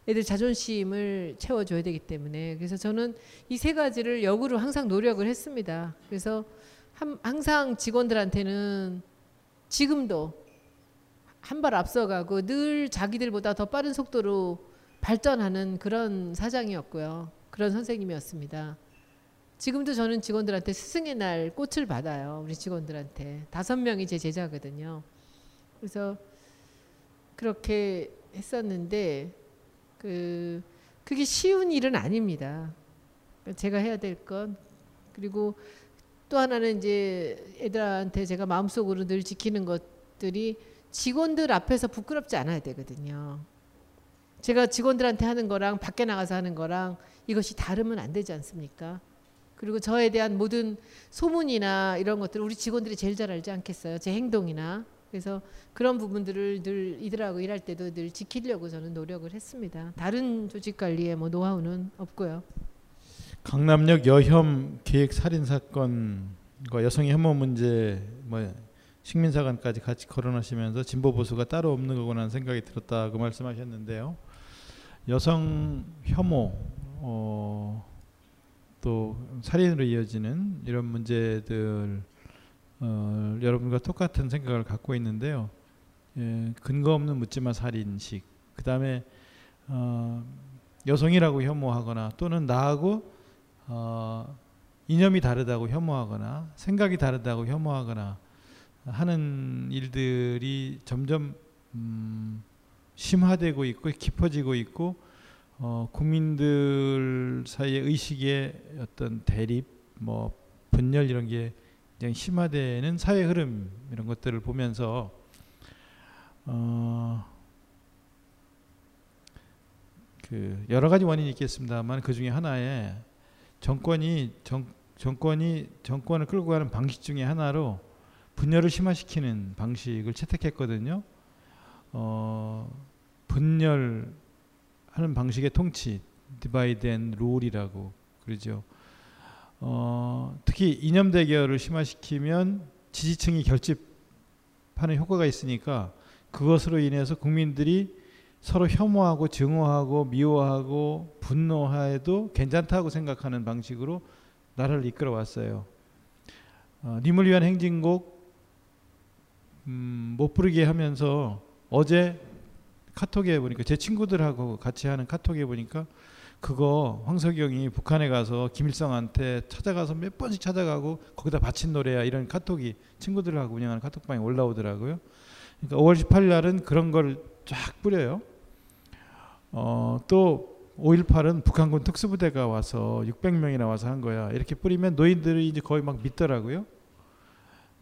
애들 자존심을 채워줘야 되기 때문에 그래서 저는 이 세 가지를 역으로 항상 노력을 했습니다. 그래서 항상 직원들한테는 지금도 한 발 앞서가고 늘 자기들보다 더 빠른 속도로 발전하는 그런 사장이었고요. 그런 선생님이었습니다. 지금도 저는 직원들한테 스승의 날 꽃을 받아요. 우리 직원들한테 다섯 명이 제 제자거든요. 그래서 그렇게 했었는데 그 그게 쉬운 일은 아닙니다. 제가 해야 될 건 그리고 또 하나는 이제 애들한테 제가 마음속으로 늘 지키는 것들이 직원들 앞에서 부끄럽지 않아야 되거든요. 제가 직원들한테 하는 거랑 밖에 나가서 하는 거랑 이것이 다르면 안 되지 않습니까? 그리고 저에 대한 모든 소문이나 이런 것들 우리 직원들이 제일 잘 알지 않겠어요? 제 행동이나 그래서 그런 부분들을 늘 이들하고 일할 때도 늘 지키려고 저는 노력을 했습니다. 다른 조직 관리의 뭐 노하우는 없고요. 강남역 여혐 계획 살인 사건과 여성의 혐오 문제 뭐 식민사관까지 같이 거론하시면서 진보 보수가 따로 없는 거구나 생각이 들었다고 말씀하셨는데요. 여성 혐오 어, 또 살인으로 이어지는 이런 문제들 어, 여러분과 똑같은 생각을 갖고 있는데요. 예, 근거 없는 묻지마 살인식. 그 다음에 어, 여성이라고 혐오하거나 또는 나하고 어, 이념이 다르다고 혐오하거나 생각이 다르다고 혐오하거나 하는 일들이 점점 음, 심화되고 있고 깊어지고 있고 어, 국민들 사이의 의식의 어떤 대립, 뭐 분열 이런 게 굉장히 심화되는 사회 흐름 이런 것들을 보면서 어, 그 여러 가지 원인이 있겠습니다만 그 중에 하나에 정권이 정, 정권이 정권을 끌고 가는 방식 중에 하나로 분열을 심화시키는 방식을 채택했거든요. 어, 분열 하는 방식의 통치 divide and rule이라고 그러죠. 어, 특히 이념 대결을 심화시키면 지지층이 결집하는 효과가 있으니까 그것으로 인해서 국민들이 서로 혐오하고 증오하고 미워하고 분노해도 괜찮다고 생각하는 방식으로 나라를 이끌어 왔어요. 어, 님을 위한 행진곡 음, 못 부르게 하면서 어제 카톡에 보니까 제 친구들하고 같이 하는 카톡에 보니까 그거 황석영이 북한에 가서 김일성한테 찾아가서 몇 번씩 찾아가고 거기다 바친 노래야 이런 카톡이 친구들하고 운영하는 카톡방에 올라오더라고요. 그러니까 5월 18일 날은 그런 걸 쫙 뿌려요. 어, 또 5.18은 북한군 특수부대가 와서 600명이나 와서 한 거야. 이렇게 뿌리면 노인들이 이제 거의 막 믿더라고요.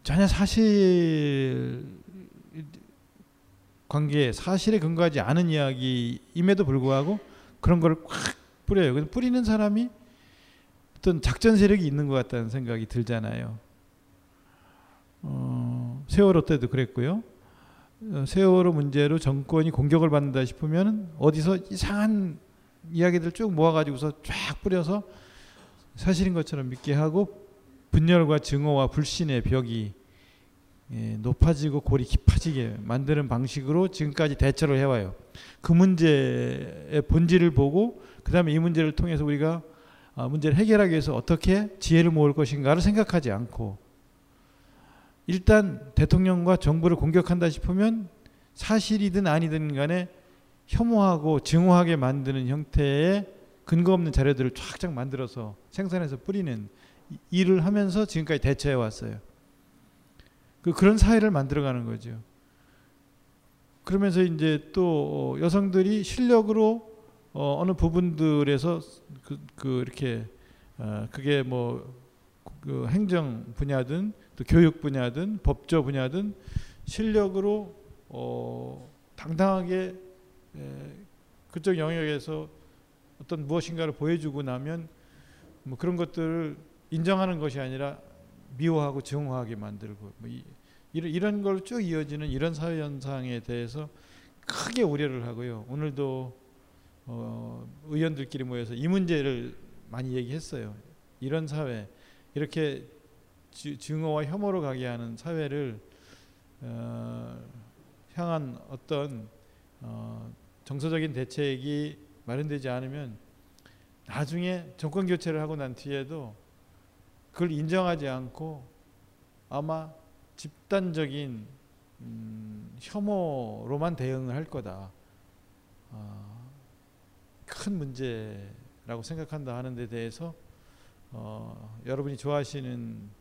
전혀 사실 관계, 사실에 근거하지 않은 이야기임에도 불구하고 그런 걸꽉 뿌려요. 그래서 뿌리는 사람이 어떤 작전 세력이 있는 것 같다는 생각이 들잖아요. 어, 세월호 때도 그랬고요. 어, 세월호 문제로 정권이 공격을 받는다 싶으면 어디서 이상한 이야기들 쭉 모아가지고서 쫙 뿌려서 사실인 것처럼 믿게 하고 분열과 증오와 불신의 벽이 예, 높아지고 골이 깊어지게 만드는 방식으로 지금까지 대처를 해와요. 그 문제의 본질을 보고 그 다음에 이 문제를 통해서 우리가 아, 문제를 해결하기 위해서 어떻게 지혜를 모을 것인가를 생각하지 않고 일단 대통령과 정부를 공격한다 싶으면 사실이든 아니든 간에 혐오하고 증오하게 만드는 형태의 근거 없는 자료들을 쫙쫙 만들어서 생산해서 뿌리는 일을 하면서 지금까지 대처해 왔어요. 그 그런 사회를 만들어가는 거죠. 그러면서 이제 또 여성들이 실력으로 어, 어느 부분들에서 그, 그 이렇게 어, 그게 뭐 그 행정 분야든 또 교육 분야든 법조 분야든 실력으로 어, 당당하게 에, 그쪽 영역에서 어떤 무엇인가를 보여주고 나면 뭐 그런 것들을 인정하는 것이 아니라 미워하고 증오하게 만들고 뭐 이, 이런 이런 걸 쭉 이어지는 이런 사회 현상에 대해서 크게 우려를 하고요. 오늘도 어, 의원들끼리 모여서 이 문제를 많이 얘기했어요. 이런 사회 이렇게 지, 증오와 혐오로 가게 하는 사회를 어, 향한 어떤 어, 정서적인 대책이 마련되지 않으면 나중에 정권 교체를 하고 난 뒤에도 그걸 인정하지 않고 아마 집단적인 음, 혐오로만 대응을 할 거다. 어, 큰 문제라고 생각한다 하는 데 대해서 어, 여러분이 좋아하시는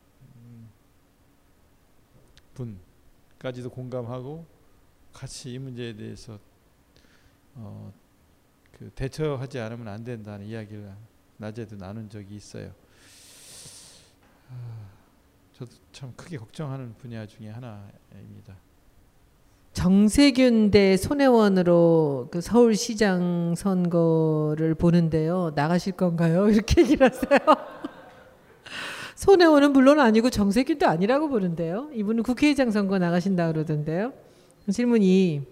분까지도 공감하고 같이 이 문제에 대해서 어, 그 대처하지 않으면 안 된다는 이야기를 낮에도 나눈 적이 있어요. 아, 저도 참 크게 걱정하는 분야 중에 하나입니다. 정세균 대 손혜원으로 그 서울시장 선거를 보는데요. 나가실 건가요? 이렇게 얘기를 하세요. 손혜원은 물론 아니고 정세균도 아니라고 보는데요. 이분은 국회의장 선거 나가신다 그러던데요. 질문이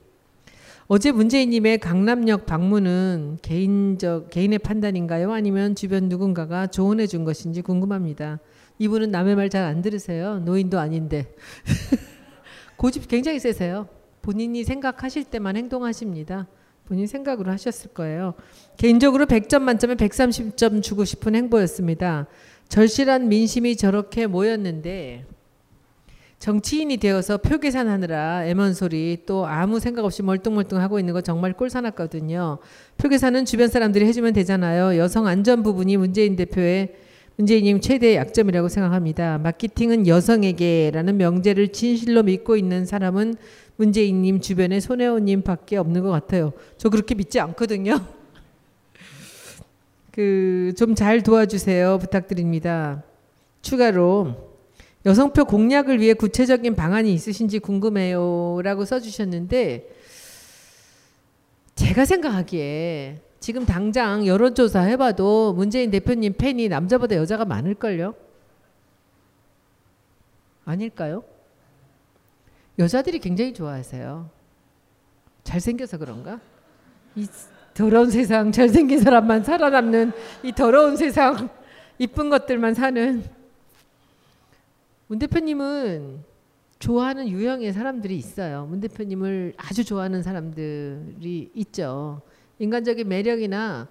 어제 문재인님의 강남역 방문은 개인적 개인의 판단인가요? 아니면 주변 누군가가 조언해 준 것인지 궁금합니다. 이분은 남의 말 잘 안 들으세요. 노인도 아닌데 고집 굉장히 세세요. 본인이 생각하실 때만 행동하십니다. 본인 생각으로 하셨을 거예요. 개인적으로 100점 만점에 130점 주고 싶은 행보였습니다. 절실한 민심이 저렇게 모였는데 정치인이 되어서 표 계산하느라 애먼 소리 또 아무 생각 없이 멀뚱멀뚱 하고 있는 거 정말 꼴사났거든요. 표 계산은 주변 사람들이 해주면 되잖아요. 여성 안전 부분이 문재인 대표의 문재인님 최대의 약점이라고 생각합니다. 마케팅은 여성에게라는 명제를 진실로 믿고 있는 사람은 문재인님 주변에 손혜원님밖에 없는 것 같아요. 저 그렇게 믿지 않거든요. 그 좀 잘 도와주세요 부탁드립니다. 추가로 여성표 공략을 위해 구체적인 방안이 있으신지 궁금해요라고 써주셨는데 제가 생각하기에 지금 당장 여론조사 해봐도 문재인 대표님 팬이 남자보다 여자가 많을걸요? 아닐까요? 여자들이 굉장히 좋아하세요. 잘생겨서 그런가? 이 더러운 세상 잘생긴 사람만 살아남는 이 더러운 세상 이쁜 것들만 사는 문 대표님은 좋아하는 유형의 사람들이 있어요. 문 대표님을 아주 좋아하는 사람들이 있죠. 인간적인 매력이나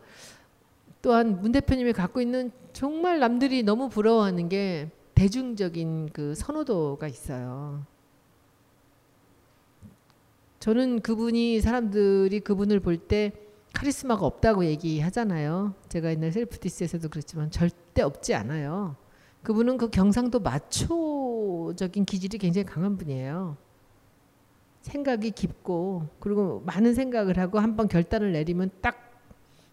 또한 문 대표님이 갖고 있는 정말 남들이 너무 부러워하는 게 대중적인 그 선호도가 있어요. 저는 그분이 사람들이 그분을 볼때 카리스마가 없다고 얘기하잖아요. 제가 옛날 셀프디스에서도 그랬지만 절대 없지 않아요. 그분은 그 경상도 마초적인 기질이 굉장히 강한 분이에요. 생각이 깊고 그리고 많은 생각을 하고 한 번 결단을 내리면 딱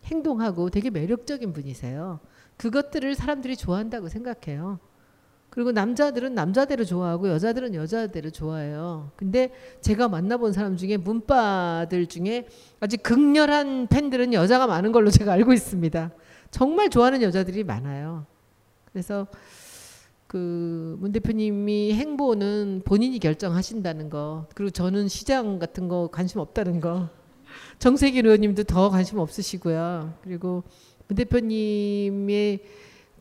행동하고 되게 매력적인 분이세요. 그것들을 사람들이 좋아한다고 생각해요. 그리고 남자들은 남자대로 좋아하고 여자들은 여자대로 좋아해요. 근데 제가 만나본 사람 중에 문바들 중에 아주 극렬한 팬들은 여자가 많은 걸로 제가 알고 있습니다. 정말 좋아하는 여자들이 많아요. 그래서 그 문 대표님이 행보는 본인이 결정하신다는 거 그리고 저는 시장 같은 거 관심 없다는 거 정세균 의원님도 더 관심 없으시고요. 그리고 문 대표님의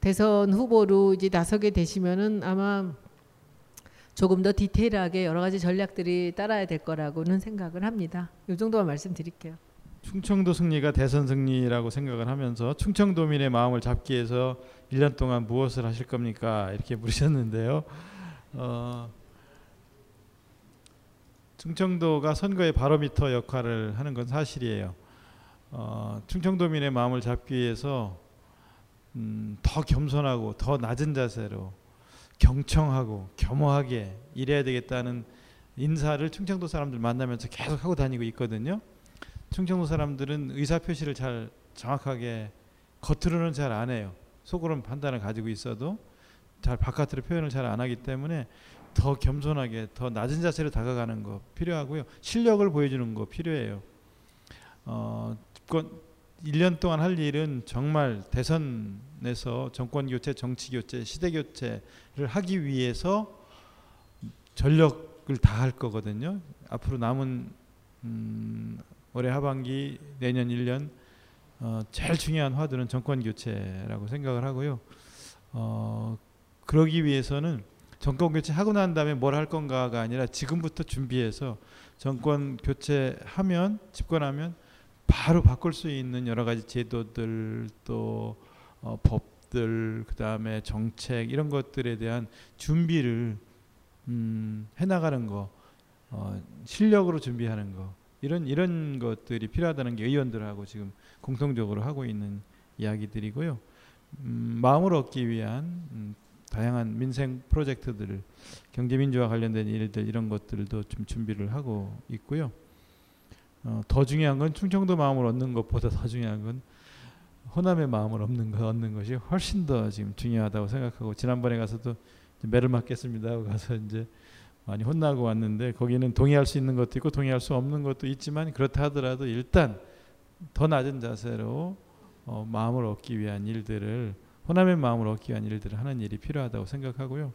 대선 후보로 이제 나서게 되시면은 아마 조금 더 디테일하게 여러 가지 전략들이 따라야 될 거라고는 생각을 합니다. 이 정도만 말씀드릴게요. 충청도 승리가 대선 승리라고 생각을 하면서 충청도민의 마음을 잡기 위해서 1년 동안 무엇을 하실 겁니까? 이렇게 물으셨는데요. 어, 충청도가 선거의 바로미터 역할을 하는 건 사실이에요. 어, 충청도민의 마음을 잡기 위해서 음, 더 겸손하고 더 낮은 자세로 경청하고 겸허하게 일해야 되겠다는 인사를 충청도 사람들 만나면서 계속 하고 다니고 있거든요. 충청도 사람들은 의사 표시를 잘 정확하게 겉으로는 잘 안 해요. 속으로는 판단을 가지고 있어도 잘 바깥으로 표현을 잘 안 하기 때문에 더 겸손하게 더 낮은 자세로 다가가는 거 필요하고요. 실력을 보여주는 거 필요해요. 어, 1년 동안 할 일은 정말 대선에서 정권 교체, 정치 교체, 시대 교체를 하기 위해서 전력을 다 할 거거든요. 앞으로 남은 음, 올해 하반기 내년 1년 어, 제일 중요한 화두는 정권 교체라고 생각을 하고요. 어, 그러기 위해서는 정권 교체 하고 난 다음에 뭘 할 건가가 아니라 지금부터 준비해서 정권 교체하면 집권하면 바로 바꿀 수 있는 여러 가지 제도들 또 어, 법들 그 다음에 정책 이런 것들에 대한 준비를 음, 해나가는 거 어, 실력으로 준비하는 거 이런 이런 것들이 필요하다는 게 의원들하고 지금 공통적으로 하고 있는 이야기들이고요. 음, 마음을 얻기 위한 음, 다양한 민생 프로젝트들을 경제 민주화 관련된 일들 이런 것들도 좀 준비를 하고 있고요. 어, 더 중요한 건 충청도 마음을 얻는 것보다 더 중요한 건 호남의 마음을 얻는 거 얻는 것이 훨씬 더 지금 중요하다고 생각하고 지난번에 가서도 매를 맞겠습니다 하고 가서 이제 많이 혼나고 왔는데 거기는 동의할 수 있는 것도 있고 동의할 수 없는 것도 있지만 그렇다 하더라도 일단 더 낮은 자세로 어, 마음을 얻기 위한 일들을 호남의 마음을 얻기 위한 일들을 하는 일이 필요하다고 생각하고요.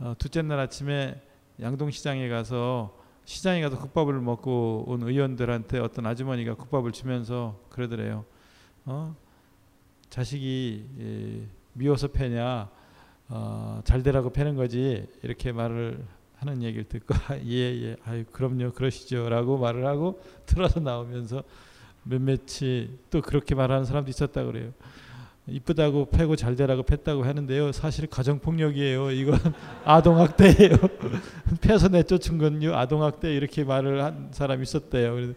어, 둘째 날 아침에 양동시장에 가서 시장에 가서 국밥을 먹고 온 의원들한테 어떤 아주머니가 국밥을 주면서 그러더래요. 어? 자식이 예, 미워서 패냐 어, 잘 되라고 패는 거지 이렇게 말을 하는 얘기를 듣고 예예 예, 아유 그럼요 그러시죠라고 말을 하고 들어서 나오면서 몇몇이 또 그렇게 말하는 사람도 있었다 그래요. 이쁘다고 패고 잘 되라고 팼다고 하는데요. 사실 가정폭력이에요. 이건 아동학대예요. 패서 내쫓은 건요 아동학대 이렇게 말을 한 사람이 있었대요.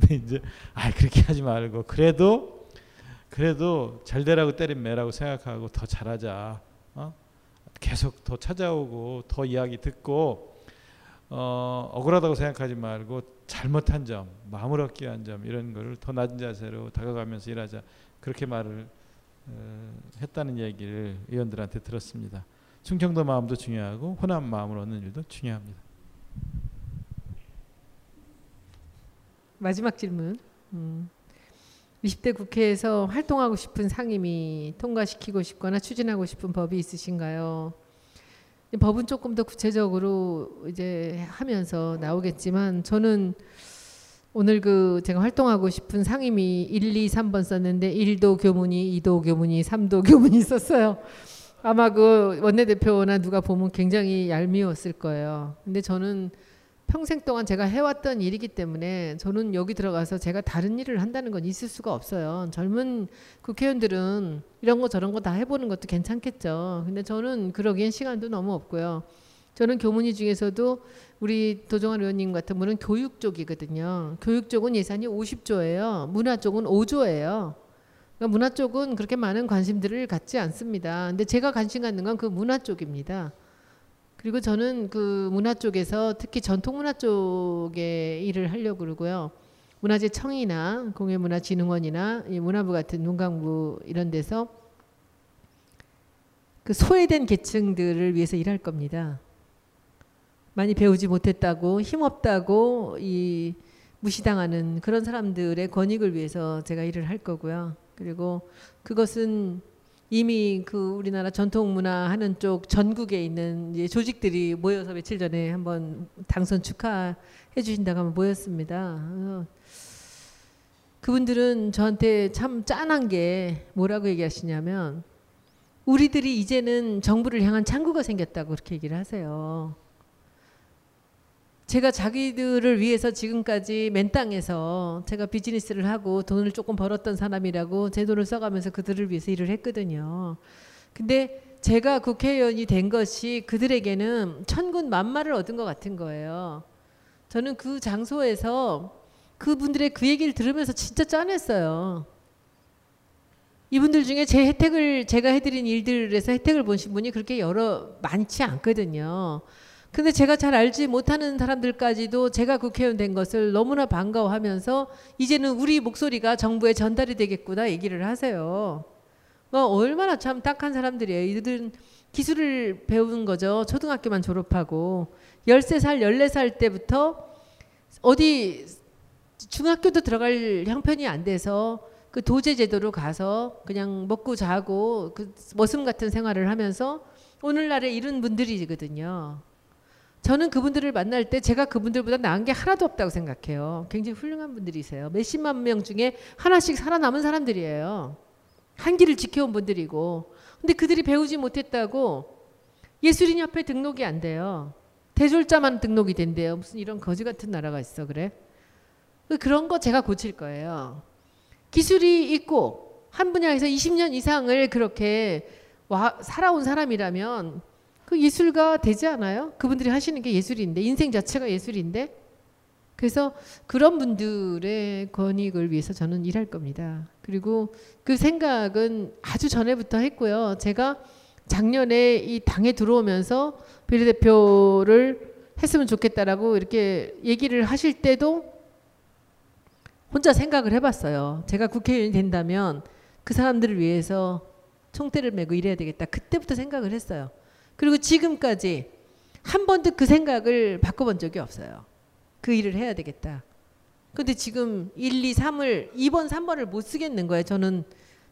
근데 이제 아 그렇게 하지 말고 그래도 그래도 잘 되라고 때린 매라고 생각하고 더 잘하자. 어? 계속 더 찾아오고 더 이야기 듣고 어, 억울하다고 생각하지 말고 잘못한 점, 마음을 얻기 위한 점 이런 거를 더 낮은 자세로 다가가면서 일하자 그렇게 말을 어, 했다는 얘기를 의원들한테 들었습니다. 충청도 마음도 중요하고 호남 마음을 얻는 일도 중요합니다. 마지막 질문. 음. 20대 국회에서 활동하고 싶은 상임위 통과시키고 싶거나 추진하고 싶은 법이 있으신가요? 법은 조금 더 구체적으로 이제 하면서 나오겠지만 저는 오늘 그 제가 활동하고 싶은 상임위 1, 2, 3번 썼는데 1도 교문이, 2도 교문이, 3도 교문이 있었어요. 아마 그 원내대표나 누가 보면 굉장히 얄미웠을 거예요. 근데 저는 평생 동안 제가 해왔던 일이기 때문에 저는 여기 들어가서 제가 다른 일을 한다는 건 있을 수가 없어요. 젊은 국회의원들은 이런 거 저런 거 다 해보는 것도 괜찮겠죠. 근데 저는 그러기엔 시간도 너무 없고요. 저는 교문위 중에서도 우리 도정환 의원님 같은 분은 교육 쪽이거든요. 교육 쪽은 예산이 50조예요. 문화 쪽은 5조예요. 그러니까 문화 쪽은 그렇게 많은 관심들을 갖지 않습니다. 근데 제가 관심 갖는 건 그 문화 쪽입니다. 그리고 저는 그 문화 쪽에서 특히 전통 문화 쪽에 일을 하려고 그러고요. 문화재 청이나 공예문화진흥원이나 이 문화부 같은 문광부 이런 데서 그 소외된 계층들을 위해서 일할 겁니다. 많이 배우지 못했다고 힘없다고 이 무시당하는 그런 사람들의 권익을 위해서 제가 일을 할 거고요. 그리고 그것은 이미 그 우리나라 전통 문화 하는 쪽 전국에 있는 조직들이 모여서 며칠 전에 한번 당선 축하해 주신다고 하면 모였습니다. 어, 그분들은 저한테 참 짠한 게 뭐라고 얘기하시냐면 우리들이 이제는 정부를 향한 창구가 생겼다고 그렇게 얘기를 하세요. 제가 자기들을 위해서 지금까지 맨 땅에서 제가 비즈니스를 하고 돈을 조금 벌었던 사람이라고 제 돈을 써가면서 그들을 위해서 일을 했거든요. 근데 제가 국회의원이 된 것이 그들에게는 천군 만마를 얻은 것 같은 거예요. 저는 그 장소에서 그분들의 그 얘기를 들으면서 진짜 짠했어요. 이분들 중에 제 혜택을 제가 해드린 일들에서 혜택을 보신 분이 그렇게 여러 많지 않거든요. 근데 제가 잘 알지 못하는 사람들까지도 제가 국회의원 된 것을 너무나 반가워하면서 이제는 우리 목소리가 정부에 전달이 되겠구나 얘기를 하세요. 어, 얼마나 참 딱한 사람들이에요. 이들은 기술을 배우는 거죠. 초등학교만 졸업하고 13살, 14살 때부터 어디 중학교도 들어갈 형편이 안 돼서 그 도제 제도로 가서 그냥 먹고 자고 그 머슴 같은 생활을 하면서 오늘날에 이런 분들이거든요. 저는 그분들을 만날 때 제가 그분들보다 나은 게 하나도 없다고 생각해요. 굉장히 훌륭한 분들이세요. 몇십만 명 중에 하나씩 살아남은 사람들이에요. 한 길을 지켜온 분들이고. 근데 그들이 배우지 못했다고 예술인 협회 등록이 안 돼요. 대졸자만 등록이 된대요. 무슨 이런 거지 같은 나라가 있어 그래? 그런 거 제가 고칠 거예요. 기술이 있고 한 분야에서 20년 이상을 그렇게 와, 살아온 사람이라면 그 예술가 되지 않아요? 그분들이 하시는 게 예술인데 인생 자체가 예술인데 그래서 그런 분들의 권익을 위해서 저는 일할 겁니다. 그리고 그 생각은 아주 전에부터 했고요. 제가 작년에 이 당에 들어오면서 비례대표를 했으면 좋겠다라고 이렇게 얘기를 하실 때도 혼자 생각을 해봤어요. 제가 국회의원이 된다면 그 사람들을 위해서 총대를 메고 일해야 되겠다. 그때부터 생각을 했어요. 그리고 지금까지 한 번도 그 생각을 바꿔본 적이 없어요. 그 일을 해야 되겠다. 근데 지금 1, 2, 3을 2번, 3번을 못 쓰겠는 거예요. 저는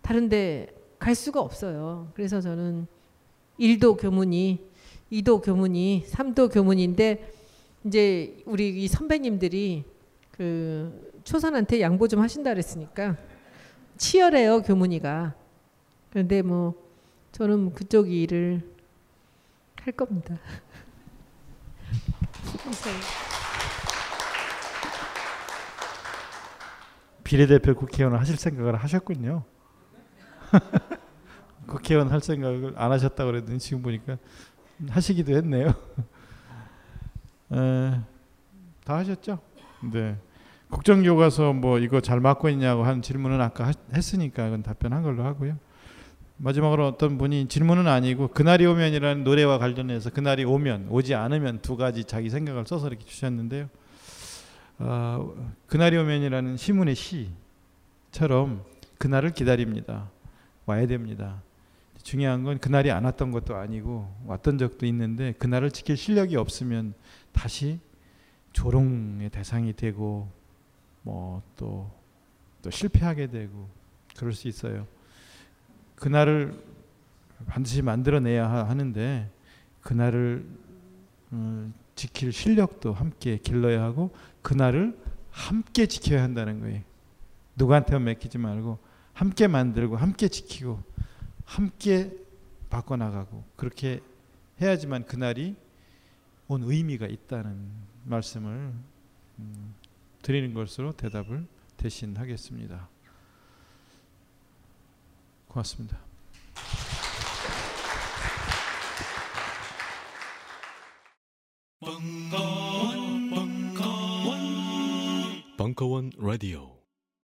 다른데 갈 수가 없어요. 그래서 저는 1도 교문이 2도 교문이 3도 교문인데 이제 우리 이 선배님들이 그 초선한테 양보 좀 하신다 그랬으니까 치열해요 교문이가. 그런데 뭐 저는 그쪽 일을 할 겁니다. 비례대표 국회의원을 하실 생각을 하셨군요. 국회의원 할 생각을 안 하셨다 그랬더니 지금 보니까 하시기도 했네요. 에, 다 하셨죠? 네. 국정교과서 뭐 이거 잘 맞고 있냐고 한 질문은 아까 하, 했으니까 그건 답변한 걸로 하고요. 마지막으로 어떤 분이 질문은 아니고 그날이 오면이라는 노래와 관련해서 그날이 오면 오지 않으면 두 가지 자기 생각을 써서 이렇게 주셨는데요. 어, 그날이 오면이라는 시문의 시처럼 그날을 기다립니다. 와야 됩니다. 중요한 건 그날이 안 왔던 것도 아니고 왔던 적도 있는데 그날을 지킬 실력이 없으면 다시 조롱의 대상이 되고 뭐 또또 실패하게 되고 그럴 수 있어요. 그날을 반드시 만들어내야 하는데 그날을 음, 지킬 실력도 함께 길러야 하고 그날을 함께 지켜야 한다는 거예요. 누구한테만 맡기지 말고 함께 만들고 함께 지키고 함께 바꿔나가고 그렇게 해야지만 그날이 온 의미가 있다는 말씀을 음, 드리는 것으로 대답을 대신하겠습니다. 고맙습니다. 벙커원, 벙커원, 벙커원 라디오.